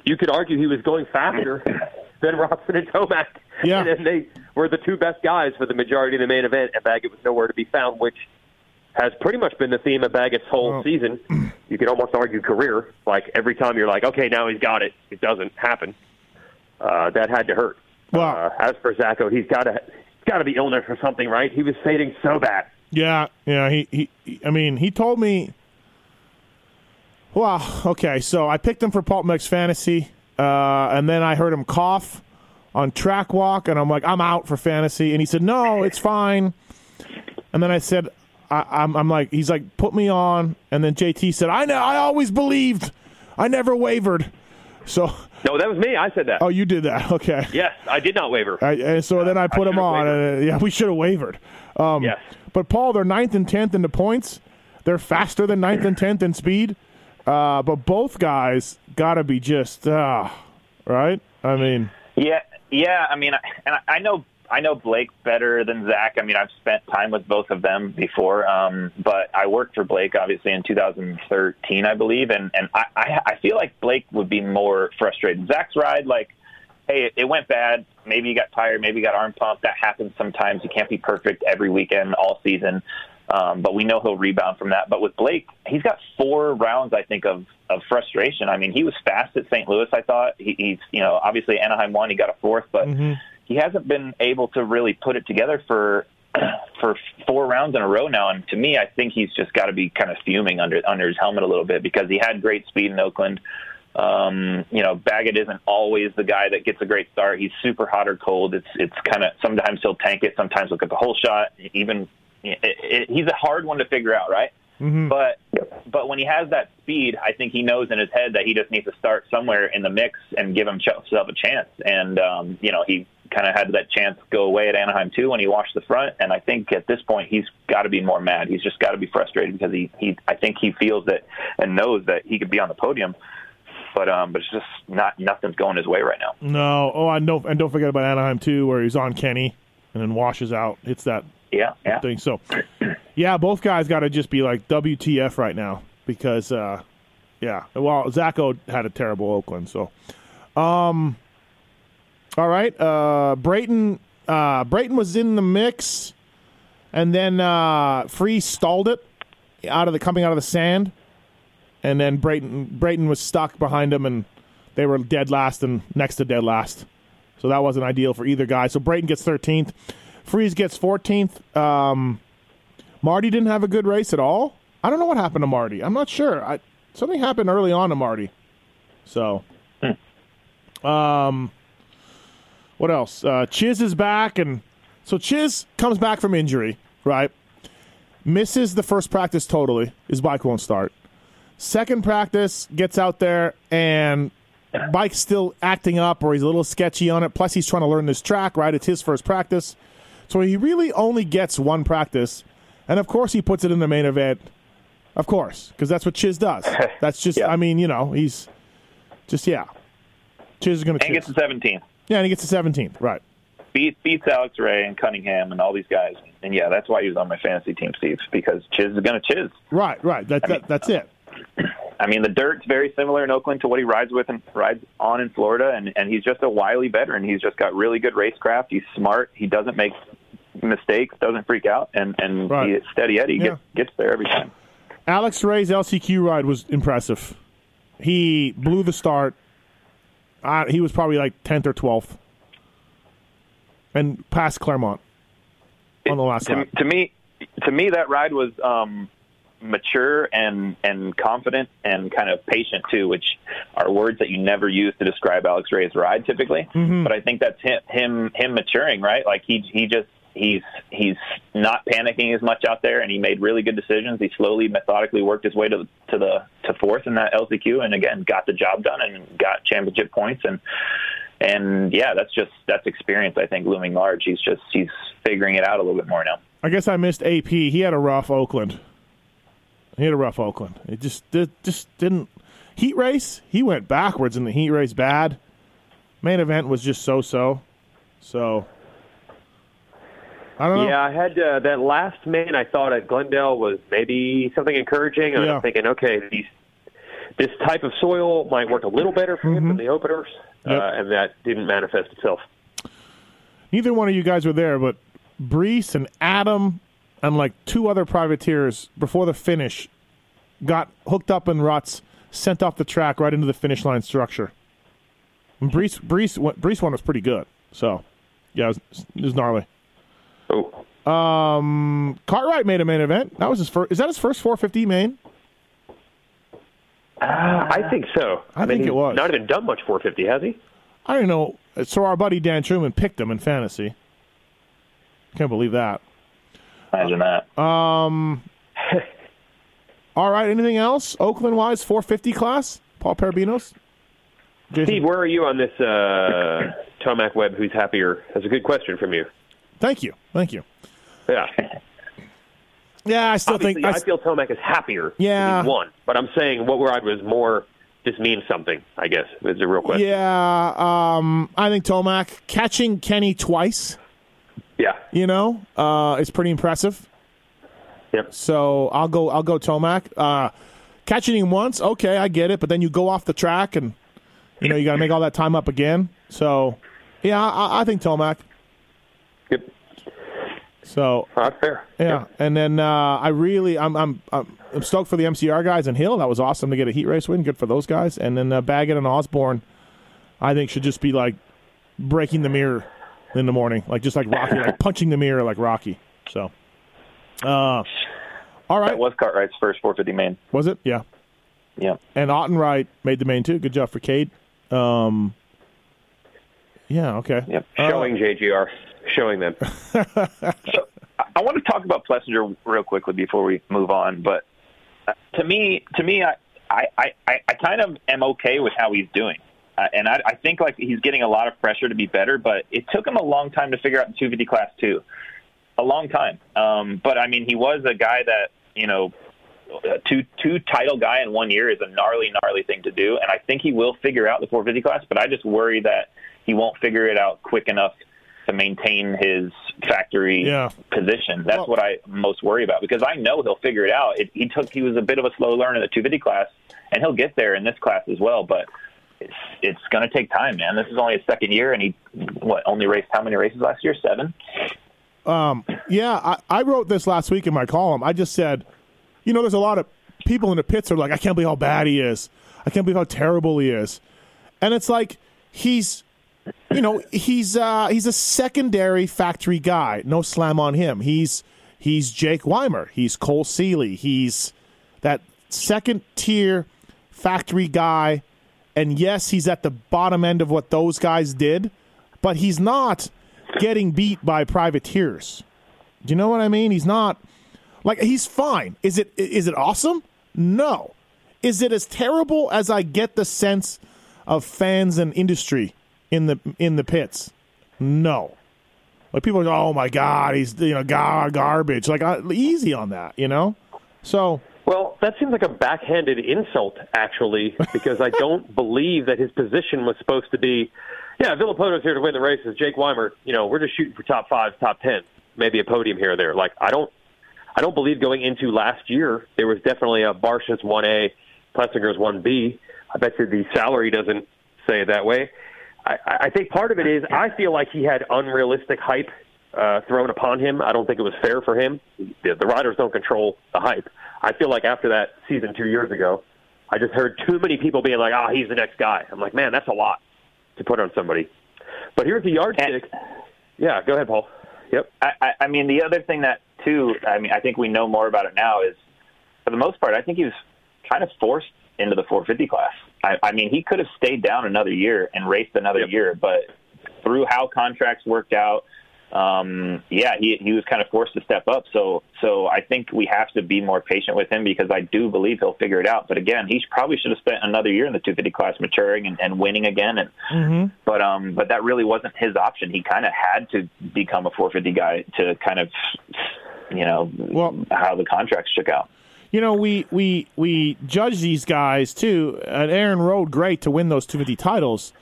S4: you could argue he was going faster than Roczen and Tomac.
S3: Yeah.
S4: And they were the two best guys for the majority of the main event, and Baggett was nowhere to be found, which has pretty much been the theme of Baggett's whole
S3: Well-
S4: season. You could almost argue career. Like every time you're like, okay, now he's got it, it doesn't happen. Uh, that had to hurt.
S3: Well-
S4: uh, as for Zacho, he's got to he's got to be illness or something, right? He was fading so bad.
S3: Yeah, yeah. He, he- I mean, he told me. Well, okay. So I picked him for Pulp MX Fantasy, uh, and then I heard him cough on track walk, and I'm like, I'm out for fantasy. And he said, No, it's fine. And then I said, I, I'm, I'm like, he's like, put me on. And then JT said, I know, I always believed, I never wavered. So,
S4: No, that was me. I said that.
S3: oh, you did that. Okay.
S4: Yes, I did not waver.
S3: I, and so then I put him on. And, uh, yeah, we should have wavered. Um,
S4: Yes.
S3: But Paul, they're ninth and tenth in the points. They're faster than ninth and tenth in speed. Uh, but both guys got to be just uh, right. I mean,
S5: Yeah, yeah. I mean, I- and I- know I know Blake better than Zach. I mean, I've spent time with both of them before, um, but I worked for Blake obviously in 2013, I believe, and and I I I feel like Blake would be more frustrated. Zach's ride, like, hey, it, went bad. Maybe you got tired. Maybe you got arm pump. That happens sometimes. You can't be perfect every weekend, all season. Um, but we know he'll rebound from that. But with Blake, he's got four rounds, I think, of, of frustration. I mean, he was fast at St. Louis. I thought he, he's, you know, obviously Anaheim One, he got a fourth, but he hasn't been able to really put it together for for four rounds in a row now. And to me, I think he's just got to be kind of fuming under under his helmet a little bit because he had great speed in Oakland. Um, you know, Baggett isn't always the guy that gets a great start. He's super hot or cold. It's it's kind of sometimes he'll tank it, sometimes look at the whole shot. Even it, it, he's a hard one to figure out, right? But but when he has that speed, I think he knows in his head that he just needs to start somewhere in the mix and give himself a chance. And um, you know, he kind of had that chance go away at Anaheim too when he washed the front. And I think at this point he's got to be more mad. He's just got to be frustrated because he he I think he feels that and knows that he could be on the podium. But um, but it's just not nothing's going his way right now.
S3: No. Oh, I know. And don't forget about Anaheim too, where he's on Kenny and then washes out. Hits that
S5: Yeah, yeah.
S3: thing. So, yeah, both guys got to just be like WTF right now because, uh, yeah. Well, Zacho had a terrible Oakland. So, um, all right. Uh, Brayton, uh, Brayton was in the mix, and then uh, Friese stalled it out of the coming out of the sand, and then Brayton Brayton was stuck behind him, and they were dead last and next to dead last. So that wasn't ideal for either guy. So Brayton gets 13th. Friese gets 14th. Um, Marty didn't have a good race at all. I don't know what happened to Marty. I'm not sure. I, something happened early on to Marty. So, um, what else? Uh, Chiz is back, and so Chiz comes back from injury, right? Misses the first practice totally. His bike won't start. Second practice, gets out there, and bike's still acting up, or he's a little sketchy on it. Plus, he's trying to learn this track, right? It's his first practice. So he really only gets one practice. And of course, he puts it in the main event. Of course, because that's what Chiz does. That's just,
S5: Yeah.
S3: I mean, you know, he's just, yeah. Chiz is going to
S5: And gets to 17th.
S3: Yeah, and he gets to 17th, right.
S5: Beat, beats Alex Ray and Cunningham and all these guys. And yeah, that's why he was on my fantasy team, Steve, because Chiz is going to Chiz.
S3: Right, right. That, that, that's it.
S5: I mean, the dirt's very similar in Oakland to what he rides with and rides on in Florida, and, and he's just a wily veteran. He's just got really good racecraft. He's smart. He doesn't make mistakes, doesn't freak out, and and
S3: Right.
S5: he, steady Eddie
S3: Yeah.
S5: gets gets there every time.
S3: Alex Ray's LCQ ride was impressive. He blew the start. Uh, he was probably like 10th or 12th. And passed Claremont on the last
S5: to,
S3: lap.
S5: to me, to me, that ride was um, mature and and confident and kind of patient too, which are words that you never use to describe Alex Ray's ride typically.
S3: Mm-hmm.
S5: But I think that's him him him maturing, right? Like he he just he's he's not panicking as much out there, and he made really good decisions. He slowly, methodically worked his way to to the to fourth in that LCQ, and again got the job done and got championship points and. And yeah, that's just that's experience. I think looming large. He's just he's figuring it out a little bit more now.
S3: I guess I missed AP. He had a rough Oakland. He had a rough Oakland. It just it just didn't heat race. He went backwards in the heat race bad. Main event was just so so. So I.
S4: Yeah, I had uh, that last main. I thought at Glendale was maybe something encouraging. And
S3: Yeah.
S4: I'm thinking, okay, these this type of soil might work a little better for him than the openers,
S3: Mm-hmm. Yep.
S4: uh, and that didn't manifest itself.
S3: Neither one of you guys were there, but Breece and Adam and like two other privateers before the finish got hooked up in ruts, sent off the track right into the finish line structure. And Breece, Breece, Breece one was pretty good. So, yeah, it was, it was gnarly.
S4: Oh,
S3: Um, Cartwright made a main event. That was his first. Is that his first 450 main?
S4: I think so.
S3: I
S4: mean,
S3: think
S4: he's
S3: it was.
S4: Not even done much 450, has he?
S3: I don't know. So our buddy Dan Truman picked him in fantasy. Can't believe that.
S5: Imagine that.
S3: All right. Anything else? Oakland wise, 450 class. Paul Perebijnos. Jason,
S4: Steve, where are you on this uh, Tomac Webb? Who's happier? That's a good question from you.
S3: Thank you, thank you.
S4: Yeah,
S3: Yeah, I still
S4: obviously,
S3: think
S4: I, feel Tomac is happier.
S3: Yeah.
S4: won, but I'm saying what ride was more. This means something. I guess is a real question.
S3: yeah. Um, I think Tomac catching Kenny twice.
S4: Yeah.
S3: You know, uh, is pretty impressive.
S4: Yep.
S3: So I'll go. I'll go Tomac. Uh, catching him once, okay, I get it. But then you go off the track, and you know you got to make all that time up again. So, yeah, I, I think Tomac.
S4: Yep.
S3: So
S4: right, fair.
S3: yeah, and then uh, I really, I'm, I'm, I'm, I'm stoked for the MCR guys and Hill. That was awesome to get a heat race win. Good for those guys. And then uh, Baggett and Osborne, I think should just be like breaking the mirror in the morning, like just like Rocky, like punching the mirror like Rocky. So, uh, all right,
S5: That was Cartwright's first 450 main.
S3: was it? Yeah.
S5: Yeah.
S3: And Autenrieth made the main too. Good job for Cade. Um, yeah. Okay.
S5: Yep.
S4: Showing JGR, showing them.
S5: So I- want to talk about Plessinger real quickly before we move on, but to me, to me, I, I, I, I kind of am okay with how he's doing. Uh, and I, I think like he's getting a lot of pressure to be better, but it took him a long time to figure out the 250 class too, a long time. Um, but I mean, he was a guy that you know, a two two title guy in one year is a gnarly, gnarly thing to do, and I think he will figure out the 450 class. But I just worry that he won't figure it out quick enough to maintain his factory
S3: Yeah.
S5: position. That's
S3: Well-
S5: what I most worry about because I know he'll figure it out. It, he took he was a bit of a slow learner in the 250 class, and he'll get there in this class as well. But it's it's going to take time, man. This is only his second year, and he what only raced how many races last year? Seven.
S3: Um, yeah, I, I wrote this last week in my column. I just said, you know, there's a lot of people in the pits are like, I can't believe how bad he is. I can't believe how terrible he is. And it's like he's, you know, he's uh, he's a secondary factory guy. No slam on him. He's he's Jake Weimer. He's Cole Seeley. He's that second tier factory guy. And yes, he's at the bottom end of what those guys did, but he's not getting beat by privateers. Do you know what I mean? He's not like he's fine. Is it is it awesome? No. Is it as terrible as I get the sense of fans and industry in the in the pits? No. Like people are, oh my god, he's you know gar- garbage. Like easy on that, you know. So
S4: Well, that seems like a backhanded insult, actually, because I don't believe that his position was supposed to be, yeah, Villopoto's here to win the races. Jake Weimer, you know, we're just shooting for top five, top ten, maybe a podium here or there. Like, I don't, I don't believe going into last year there was definitely a Barcia's one A, Plessinger's one B. I bet you the salary doesn't say it that way. I, I think part of it is I feel like he had unrealistic hype uh, thrown upon him. I don't think it was fair for him. The, the riders don't control the hype. I feel like after that season two years ago, I just heard too many people being like, "Ah, he's the next guy." I'm like, man, that's a lot to put on somebody. But here's the yardstick. Yeah, go ahead, Paul. Yep.
S5: I, I, I mean, the other thing that too, I mean, I think we know more about it now is, for the most part, I think he was kind of forced into the 450 class. I, I mean, he could have stayed down another year and raced another
S4: Yep.
S5: year, but through how contracts worked out, um, yeah, he he was kind of forced to step up. So so I think we have to be more patient with him because I do believe he'll figure it out. But again, he probably should have spent another year in the 250 class maturing and, and winning again. And but um, but that really wasn't his option. He kind of had to become a 450 guy to kind of you know
S3: Well-
S5: how the contracts shook out.
S3: You know we we we judge these guys too. And Aaron rode great to win those 250 titles,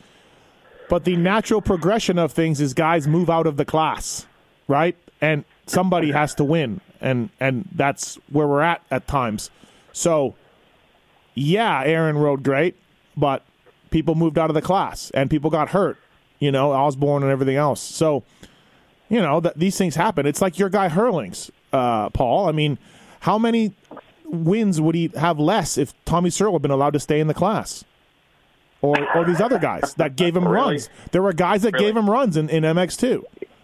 S3: but the natural progression of things is guys move out of the class, right? And somebody has to win, and and that's where we're at at times. So, yeah, Aaron rode great, but people moved out of the class and people got hurt. You know, Osborne and everything else. So, you know that these things happen. It's like your guy Herlings, uh, Paul. I mean, how many wins would he have less if Tommy Searle had been allowed to stay in the class? Or, or these other guys that gave him
S4: Really?
S3: runs. There were guys that gave him runs in, in MX2.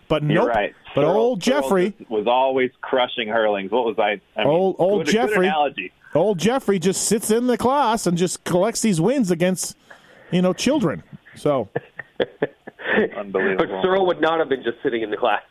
S3: But
S5: You're
S3: nope.
S5: right.
S3: But
S5: Searle-
S3: old Jeffrey,
S5: just was always crushing Herlings. What was I? I mean,
S3: Old- old
S5: good,
S3: Jeffrey.
S5: Good analogy.
S3: old Jeffrey just sits in the class and just collects these wins against, you know, children. So
S4: But
S5: Unbelievable.
S4: Searle would not have been just sitting in the class.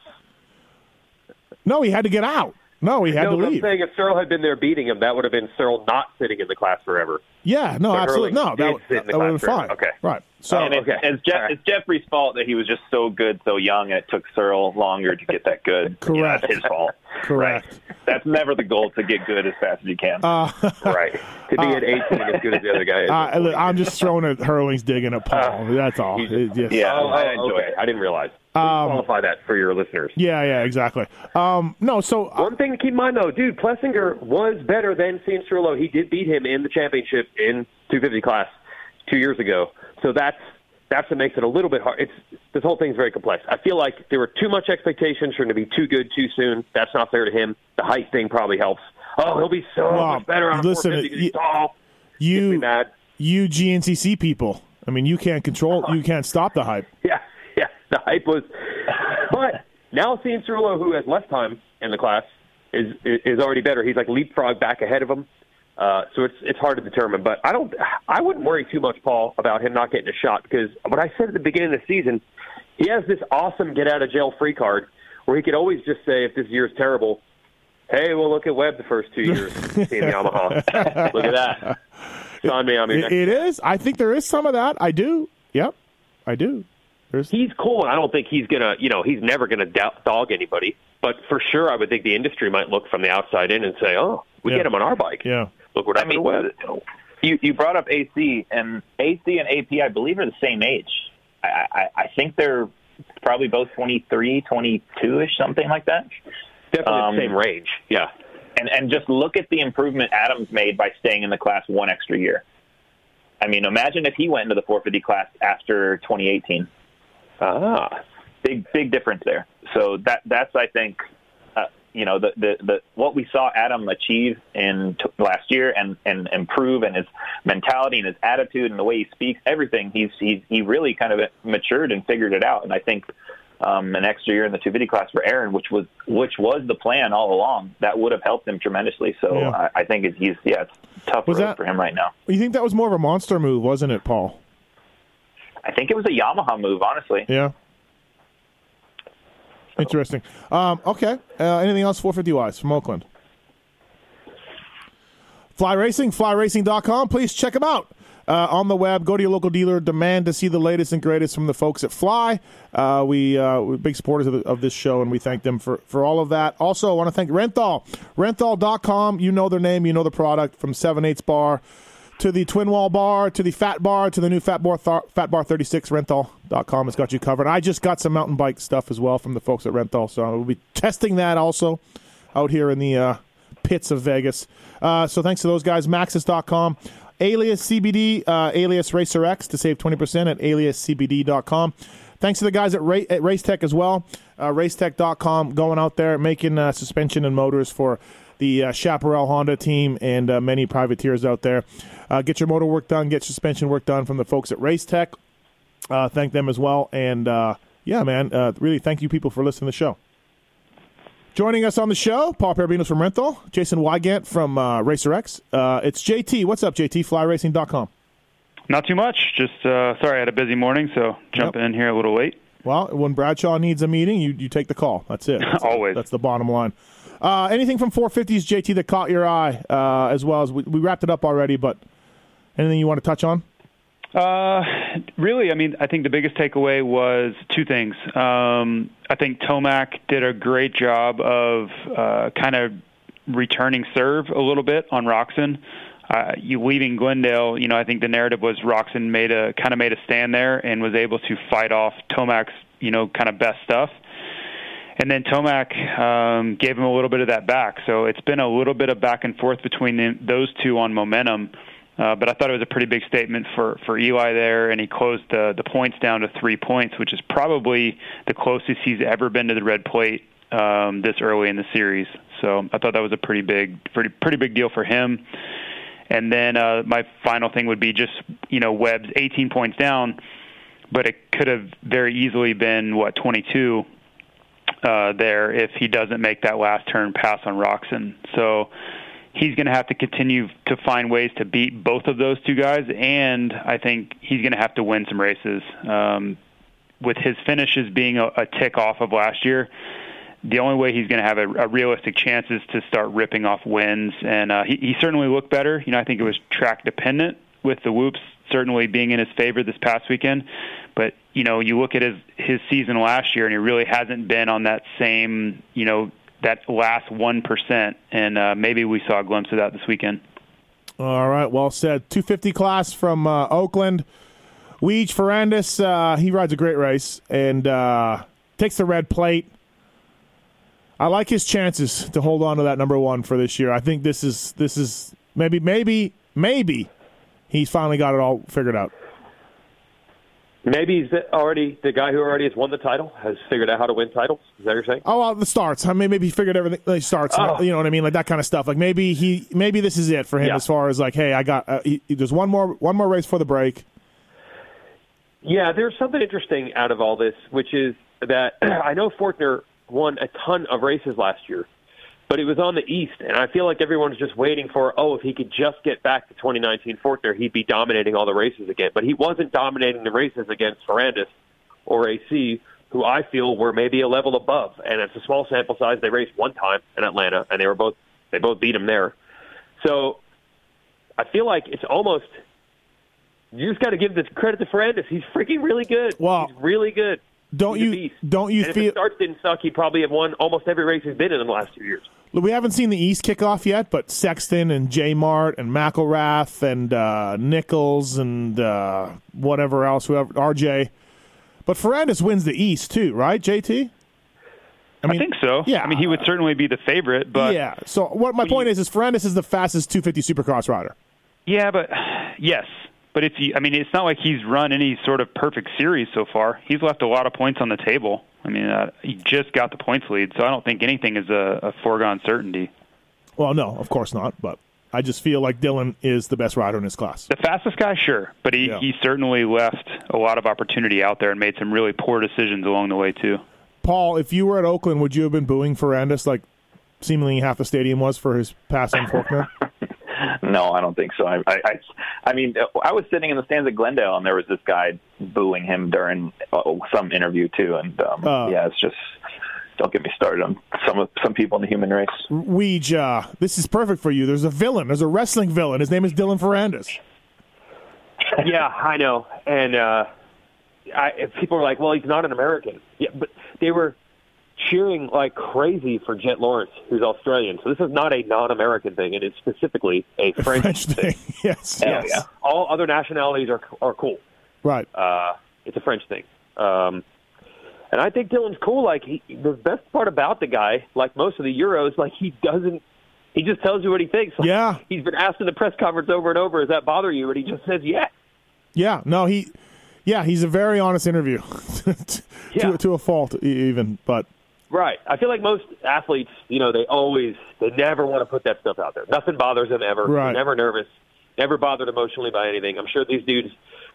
S3: no, he had to get out. No, he had
S4: no,
S3: to
S4: but I'm saying if Searle had been there beating him, that would have been Searle not sitting in the class forever.
S3: Yeah, no,
S4: But
S3: absolutely.
S4: Herlings
S3: No,
S4: did
S3: that, would-
S4: sit in the
S3: that would have been
S4: class
S3: fine.
S4: Okay.
S3: Right. So
S5: and it's,
S4: okay.
S5: it's, Je-
S4: All right.
S5: it's Jeffrey's fault that he was just so good, so young, and it took Searle longer to get that good.
S3: Correct.
S5: Yeah, that's his fault.
S3: Correct.
S5: Right. That's never the goal to get good as fast as you can.
S3: Uh,
S4: right. To be at 18 as good as the other guy is.
S3: I, look, I'm just throwing a Herlings dig digging at Paul. That's all. just-
S5: yeah,
S4: oh,
S5: I enjoy
S4: okay.
S5: it.
S4: I didn't realize. Please qualify that for your listeners.
S3: Yeah, yeah, exactly. Um, no, so uh,
S4: One thing to keep in mind, though, dude, Plessinger was better than Cianciarulo. He did beat him in the championship in 250 class two years ago. So that's that's what makes it a little bit hard. It's this whole thing's very complex. I feel like there were too much expectations for him to be too good too soon. That's not fair to him. The height thing probably helps. Oh, he'll be so
S3: Well,
S4: much better on
S3: listen,
S4: 450 because
S3: you-
S4: tall.
S3: You, you GNCC people. I mean, you can't control. You can't stop the hype.
S4: Yeah. The hype was, but now seeing Cirillo, who has less time in the class, is is already better. He's like leapfrog back ahead of him. Uh, so it's it's hard to determine. But I don't. I wouldn't worry too much, Paul, about him not getting a shot because what I said at the beginning of the season, he has this awesome get out of jail free card where he could always just say, if this year's terrible, Hey, we'll look at Webb the first two years seeing Yamaha. look at that. Sign me on me.
S3: It, it is. I think there is some of that. I do. Yep, I do. There's
S4: he's cool, and I don't think he's gonna. You know, he's never gonna dog anybody. But for sure, I would think the industry might look from the outside in and say, "Oh, we
S3: Yeah.
S4: get him on our bike.
S3: yeah.
S4: Look what
S5: I
S4: happened
S5: mean,
S4: to Webb."
S5: You you brought up AC, and AC and AP, I believe, are the same age. I I, I think they're probably both 23, 22 ish, something like that.
S4: Definitely
S5: Um,
S4: the same range. Yeah.
S5: And and just look at the improvement Adams made by staying in the class one extra year. I mean, imagine if he went into the 450 class after 2018.
S4: Ah.
S5: Big big difference there. So that that's I think. Uh, you know the, the the what we saw Adam achieve in t- last year and and improve and his mentality and his attitude and the way he speaks everything he's he's he really kind of matured and figured it out and I think um, an extra year in the 250 class for Aaron which was which was the plan all along that would have helped him tremendously so
S3: Yeah.
S5: I, I think it's, he's yeah it's tough
S3: Was
S5: road
S3: that-
S5: for him right now
S3: You think that was more of a monster move, wasn't it, Paul?
S5: I think it was a Yamaha move honestly
S3: Yeah. Interesting. Um, okay. Uh, anything else 450 wise from Oakland? Fly Racing, flyracing.com. Please check them out. Uh, on the web, go to your local dealer. Demand to see the latest and greatest from the folks at Fly. Uh, we uh, we're big supporters of, the, of this show, and we thank them for, for all of that. Also, I want to thank Renthal. Renthal.com. You know their name, you know the product from 7 8 Bar to the Twin Wall Bar to the Fat Bar to the new Fat Bar, Fat Bar 36. Renthal.com has got you covered. I just got some mountain bike stuff as well from the folks at Renthal, so we'll be testing that also out here in the uh, pits of Vegas. Uh, so thanks to those guys. Maxxis.com. Alias CBD, uh, Alias Racer X to save 20% at aliascbd.com. Thanks to the guys at, Ra- at Racetech as well. Uh, racetech.com going out there making uh, suspension and motors for the uh, Chaparral Honda team and uh, many privateers out there. Uh, get your motor work done, get suspension work done from the folks at Racetech. Uh, thank them as well. And uh, yeah, man, uh, really thank you people for listening to the show. Joining us on the show, Paul Perebijnos from Renthal, Jason Weigandt from uh, Racer X. Uh, it's JT. What's up, JT? FlyRacing.com.
S6: Not too much. Just uh, sorry, I had a busy morning, so jumping in here a little late.
S3: Well, when Bradshaw needs a meeting, you, you take the call. That's it. That's,
S6: Always.
S3: That's the bottom line. Uh, anything from 450s, JT, that caught your eye, uh, as well as we, we wrapped it up already, but anything you want to touch on?
S6: Uh, really, I mean, I think the biggest takeaway was two things. Um, I think Tomac did a great job of uh, kind of returning serve a little bit on Roczen. Uh, you leaving Glendale, you know, I think the narrative was Roczen made a kind of made a stand there and was able to fight off Tomac's, you know, kind of best stuff. And then Tomac um, gave him a little bit of that back. So it's been a little bit of back and forth between those two on momentum. Uh, but I thought it was a pretty big statement for, for Eli there, and he closed the, the points down to three points, which is probably the closest he's ever been to the red plate um, this early in the series. So I thought that was a pretty big, pretty pretty big deal for him. And then uh, my final thing would be just you know Webb's 18 points down, but it could have very easily been what 22 uh, there if he doesn't make that last turn pass on Roczen. So he's going to have to continue to find ways to beat both of those two guys, and I think he's going to have to win some races. Um, with his finishes being a, a tick off of last year, the only way he's going to have a, a realistic chance is to start ripping off wins. And uh, he, he certainly looked better. You know, I think it was track dependent with the whoops certainly being in his favor this past weekend. But you know, you look at his his season last year, and he really hasn't been on that same you know that last one percent. And uh, maybe we saw a glimpse of that this weekend.
S3: All right, well said. 250 class from uh, Oakland. Weege Ferrandis, uh, he rides a great race and uh, takes the red plate. I like his chances to hold on to that number one for this year. I think this is this is maybe maybe maybe he's finally got it all figured out.
S4: Maybe he's already the guy who already has won the title has figured out how to win titles. Is that what you're saying?
S3: Oh, well, the starts. I mean, maybe he figured everything. Like starts.
S4: Oh.
S3: You know what I mean? Like that kind of stuff. Like maybe he, maybe this is it for him
S4: Yeah.
S3: as far as like, hey, I got. Uh, he, there's one more, one more race for the break.
S4: Yeah, there's something interesting out of all this, which is that I know Fortner won a ton of races last year, but it was on the East, and I feel like everyone's just waiting for, oh, if he could just get back to 2019 Forkner, he'd be dominating all the races again. But he wasn't dominating the races against Ferrandis or AC who I feel were maybe a level above. And it's a small sample size. They raced one time in Atlanta, and they were both they both beat him there. So I feel like it's almost you just got to give the credit to Ferrandis. He's freaking really good.
S3: Well,
S4: he's really good.
S3: Don't
S4: He's a
S3: you
S4: beast.
S3: don't you
S4: and
S3: feel
S4: if the starts didn't suck, he'd probably have won almost every race he's been in in the last two years.
S3: we haven't seen the East kick off yet, but Sexton and J Mart and McElrath and uh, Nichols and uh, whatever else, whoever RJ. But Ferrandis wins the East too, right? JT.
S6: I, think so.
S3: yeah.
S6: I mean, he would certainly be the favorite, but
S3: yeah. So what my point
S6: you-
S3: is is Ferrandis is the fastest 250 Supercross rider.
S6: Yeah, but yes, but if you, I mean, it's not like he's run any sort of perfect series so far. He's left a lot of points on the table. I mean, uh, he just got the points lead, so I don't think anything is a, a foregone certainty.
S3: Well, no, of course not. But I just feel like Dylan is the best rider in his class.
S6: The fastest guy, sure, but he,
S3: Yeah.
S6: he certainly left a lot of opportunity out there and made some really poor decisions along the way too.
S3: Paul, if you were at Oakland, would you have been booing Ferrandis like seemingly half the stadium was for his pass on Forkner?
S5: No, I don't think so. I, I, I, I mean, I was sitting in the stands at Glendale, and there was this guy booing him during uh, some interview too. And um,
S3: Oh.
S5: yeah, it's just don't get me started on some some people in the human race.
S3: Weege, this is perfect for you. There's a villain. There's a wrestling villain. His name is Dylan Ferrandis.
S4: yeah, I know. And uh, I, if people are like, "Well, he's not an American." Yeah, but they were cheering like crazy for Jet Lawrence, who's Australian. So this is not a non-American thing. It is specifically a French,
S3: French thing. yes.
S5: Hell
S3: yes.
S5: yeah.
S4: All other nationalities are are cool.
S3: Right.
S4: Uh, it's a French thing. Um, and I think Dylan's cool. Like he, the best part about the guy, like most of the Euros, like he doesn't. He just tells you what he thinks. Like,
S3: Yeah.
S4: He's been asked in the press conference over and over, "Does that bother you?" And he just says, "Yeah."
S3: Yeah. No, he. Yeah, he's a very honest interview, to,
S4: Yeah.
S3: to a fault, even. But
S4: Right. I feel like most athletes, you know, they always, they never want to put that stuff out there. Nothing bothers them ever.
S3: Right.
S4: They're never nervous. Never bothered emotionally by anything. I'm sure these dudes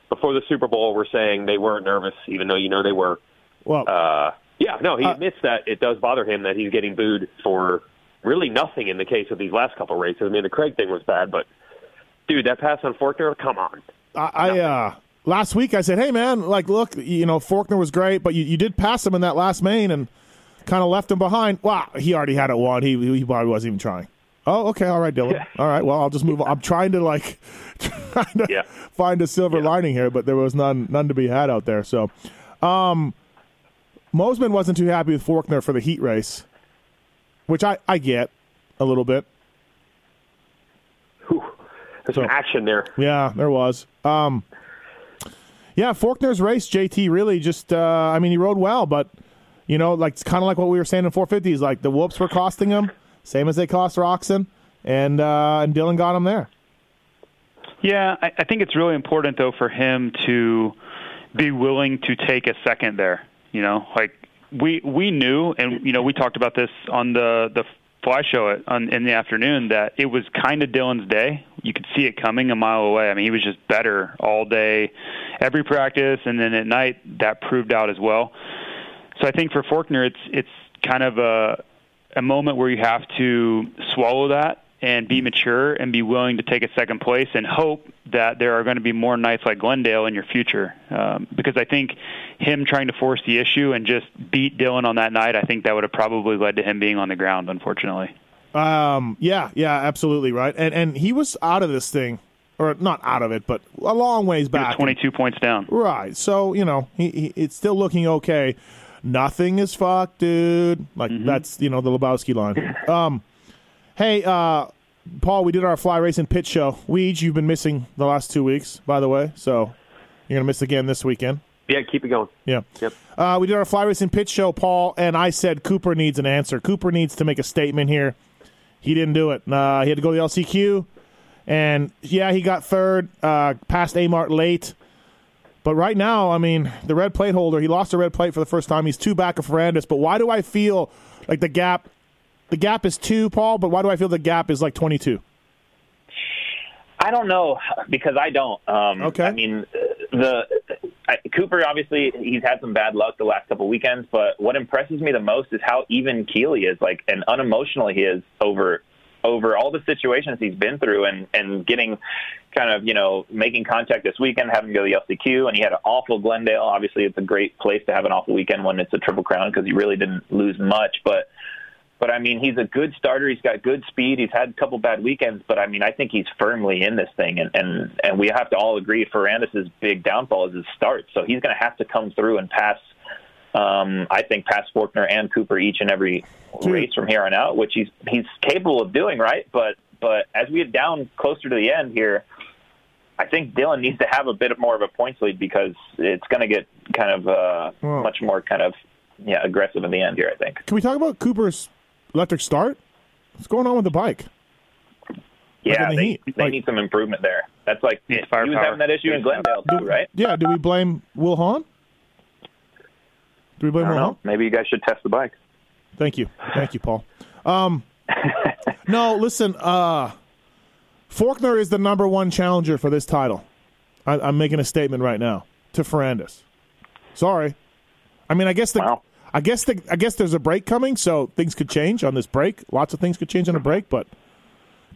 S4: before the Super Bowl were saying they weren't nervous, even though you know they were.
S3: well,
S4: Uh, yeah, no, he
S3: Uh,
S4: admits that it does bother him that he's getting booed for really nothing in the case of these last couple races. I mean, the Craig thing was bad, but dude, that pass on Forkner, come on.
S3: I, I uh, last week I said, "Hey man, like look, you know, Forkner was great, but you, you did pass him in that last main and kind of left him behind." Wow, he already had it won. He he probably wasn't even trying. Oh, okay, all right, Dylan.
S4: Yeah.
S3: All right, well, I'll just move on. I'm trying to like trying to
S4: Yeah.
S3: find a silver
S4: Yeah.
S3: lining here, but there was none none to be had out there. So, um, Mosiman wasn't too happy with Forkner for the heat race, which I I get a little bit.
S4: Whew. There's
S3: So-
S4: some action there.
S3: Yeah, there was. Um, yeah, Forkner's race, JT really just. Uh, I mean, he rode well, but you know, like it's kind of like what we were saying in 450s. Like the whoops were costing him, same as they cost Roczen, and uh, and Dylan got him there.
S6: Yeah, I, I think it's really important though for him to be willing to take a second there. You know, like we we knew, and you know, we talked about this on the the fly show at, on, in the afternoon that it was kind of Dylan's day. You could see it coming a mile away. I mean, he was just better all day, every practice, and then at night that proved out as well. So I think for Forkner, it's it's kind of a a moment where you have to swallow that and be mature and be willing to take a second place and hope that there are going to be more nights like Glendale in your future. Um, because I think him trying to force the issue and just beat Dylan on that night, I think that would have probably led to him being on the ground, unfortunately.
S3: Um, yeah, yeah, absolutely right. And and he was out of this thing, or not out of it, but a long ways back.
S6: 22 points down.
S3: Right. So, you know, he, he it's still looking okay. Nothing is fucked, dude. Like that's, you know, the Lebowski line. Um hey, uh Paul, we did our fly racing pit show. Weege, you've been missing the last two weeks, by the way, so you're gonna miss again this weekend.
S4: Yeah, keep it going.
S3: Yeah.
S4: Yep.
S3: Uh, we did our fly racing pit show, Paul, and I said Cooper needs an answer. Cooper needs to make a statement here. He didn't do it. Uh, he had to go to the LCQ, and yeah, he got third, uh, passed Amart late. But right now, I mean, the red plate holder, he lost a red plate for the first time. He's two back of Ferrandis. But why do I feel like the gap? The gap is two, Paul. But why do I feel the gap is like twenty-two?
S5: I don't know because I don't. Um,
S3: Okay.
S5: I mean, the I, Cooper obviously he's had some bad luck the last couple weekends, but what impresses me the most is how even keel he is, like and unemotional he is over over all the situations he's been through and and getting kind of you know making contact this weekend, having to go to the LCQ, and he had an awful Glendale. Obviously, it's a great place to have an awful weekend when it's a triple crown because he really didn't lose much, but. But I mean, he's a good starter. He's got good speed. He's had a couple bad weekends, but I mean, I think he's firmly in this thing. And and and we have to all agree, Ferrandis' big downfall is his start. So he's going to have to come through and pass. Um, I think pass Forkner and Cooper each and every race from here on out, which he's he's capable of doing, right? But but as we get down closer to the end here, I think Dylan needs to have a bit more of a points lead because it's going to get kind of uh,
S3: Well-
S5: much more kind of yeah aggressive in the end here. I think.
S3: Can we talk about Cooper's electric start? What's going on with the bike?
S5: Yeah,
S3: in the
S5: they,
S3: heat,
S5: they
S3: like-
S5: need some improvement there. That's like he
S6: Needs
S5: was
S6: firepower.
S5: having that issue in Glendale too, right?
S3: Yeah, do we blame Will Hahn? Do we blame
S5: I don't
S3: Will
S5: know. Maybe you guys should test the bike.
S3: Thank you. Thank you, Paul. Um, no, listen, uh, Forkner is the number one challenger for this title. I, I'm making a statement right now to Ferrandis. Sorry. I mean, I guess the,
S5: Wow.
S3: I guess the, I guess there's a break coming, so things could change on this break. Lots of things could change on a break, but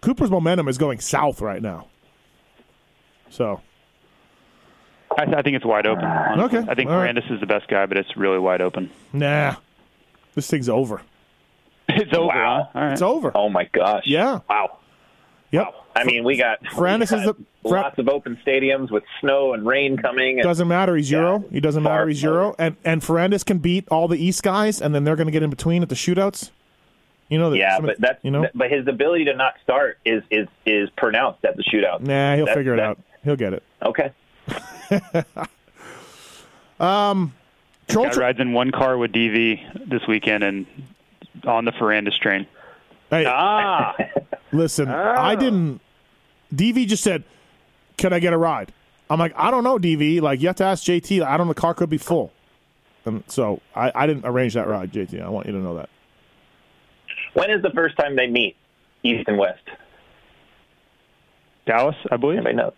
S3: Cooper's momentum is going south right now. So
S6: I, I think it's wide open. Ah, honestly.
S3: Okay,
S6: I think
S3: all right.
S6: Ferrandis is the best guy, but it's really wide open.
S3: nah, this thing's over.
S6: It's over.
S5: Wow.
S6: Huh? All right.
S3: It's over.
S5: Oh my gosh!
S3: Yeah.
S5: Wow.
S3: Yep.
S5: I mean, we got,
S3: Ferrandis
S5: we
S3: is
S5: got
S3: the- Fer-
S5: lots of open stadiums with snow and rain coming. And,
S3: Doesn't matter. He's Euro. He doesn't
S5: Far
S3: matter. He's Euro. And and Ferrandis can beat all the East guys, and then they're going to get in between at the shootouts. You know. that
S5: yeah, but that's
S3: you know.
S5: but his ability to not start is is is pronounced at the shootout.
S3: nah, he'll
S5: That-
S3: figure it
S5: that-
S3: out. He'll get it.
S5: Okay.
S3: Troll
S6: Guy
S3: tra-
S6: rides in one car with DV this weekend and on the Ferrandis train.
S3: hey,
S4: Ah,
S3: listen. I didn't. DV just said, "Can I get a ride?" I'm like, I don't know, DV. Like you have to ask JT. I don't know. The car could be full. And so I, I didn't arrange that ride, JT. I want you to know that.
S5: When is the first time they meet, East and West?
S6: Dallas, I believe.
S5: Anybody know?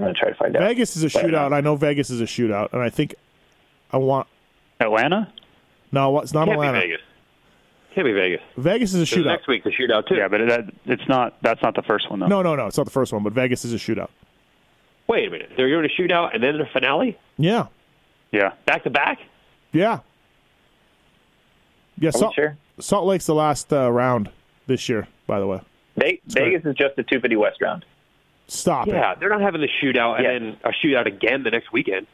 S5: I'm gonna try to find out.
S3: Vegas is a
S5: But, uh,
S3: shootout. I know Vegas is a shootout, and I think I want.
S6: Atlanta?
S3: No, it's not
S4: can't be
S3: Atlanta.
S4: Vegas. Can't be Vegas.
S3: Vegas is a shootout.
S4: Next week's a shootout too.
S6: Yeah, but that it's not. That's not the first one though.
S3: No, no, no. It's not the first one, but Vegas is a shootout.
S4: Wait a minute. They're doing a shootout and then the finale
S3: Yeah,
S6: Yeah.
S4: back to back.
S3: yeah, yeah. Salt,
S5: sure?
S3: Salt Lake's the last uh, round this year. By the way,
S5: Ve- Vegas is just the 250 West round.
S3: Stop
S4: Yeah,
S3: it.
S4: they're not having the shootout and
S5: Yes.
S4: then a shootout again the next weekend.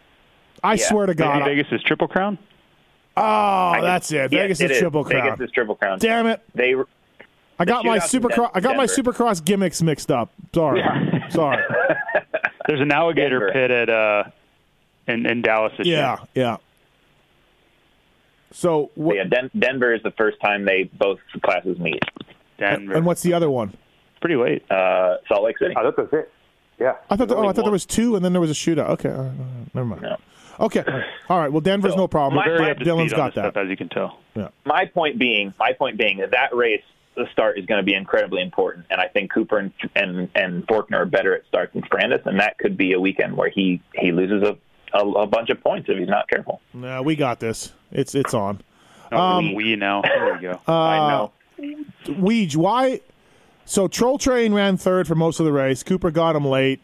S3: I
S5: Yeah.
S3: swear to
S6: Maybe
S3: God.
S6: Vegas is Triple Crown.
S3: Oh,
S5: I-
S3: that's it.
S5: Yes,
S3: Vegas
S5: it
S3: is triple crown.
S5: Vegas is triple crown.
S3: Damn it!
S5: They
S3: I got my
S5: shootout's in
S3: supercross. I got my
S5: Denver.
S3: supercross gimmicks mixed up. Sorry, sorry.
S6: There's an alligator
S5: Denver.
S6: pit at uh in, in Dallas this
S3: Yeah, yeah. So what?
S5: yeah, Den- Denver is the first time they both classes meet.
S6: year. Denver.
S3: And what's the other one?
S6: Pretty late.
S5: Uh, Salt Lake City.
S4: Oh, that was it. Yeah.
S3: I thought.
S4: There's
S3: oh, I
S4: only
S3: thought there was two, and then there was a shootout. Okay, all right, all right, never mind.
S5: No.
S3: Okay, all right. Well, Denver's
S5: So,
S3: no problem.
S5: my-
S6: Very
S5: my-
S6: up to
S3: Dylan's got that.
S6: stuff, as you can tell. Yeah.
S5: my point being, my point being that that race, the start is going to be incredibly important, and I think Cooper and and, and Forkner are better at starts than Ferrandis, and that could be a weekend where he he loses a, a, a bunch of points if he's not careful.
S3: Nah, we got this. It's it's on.
S6: Oh,
S3: Um,
S6: we now. There we go.
S5: I know.
S3: Weege, why? So Troll Train ran third for most of the race. Cooper got him late.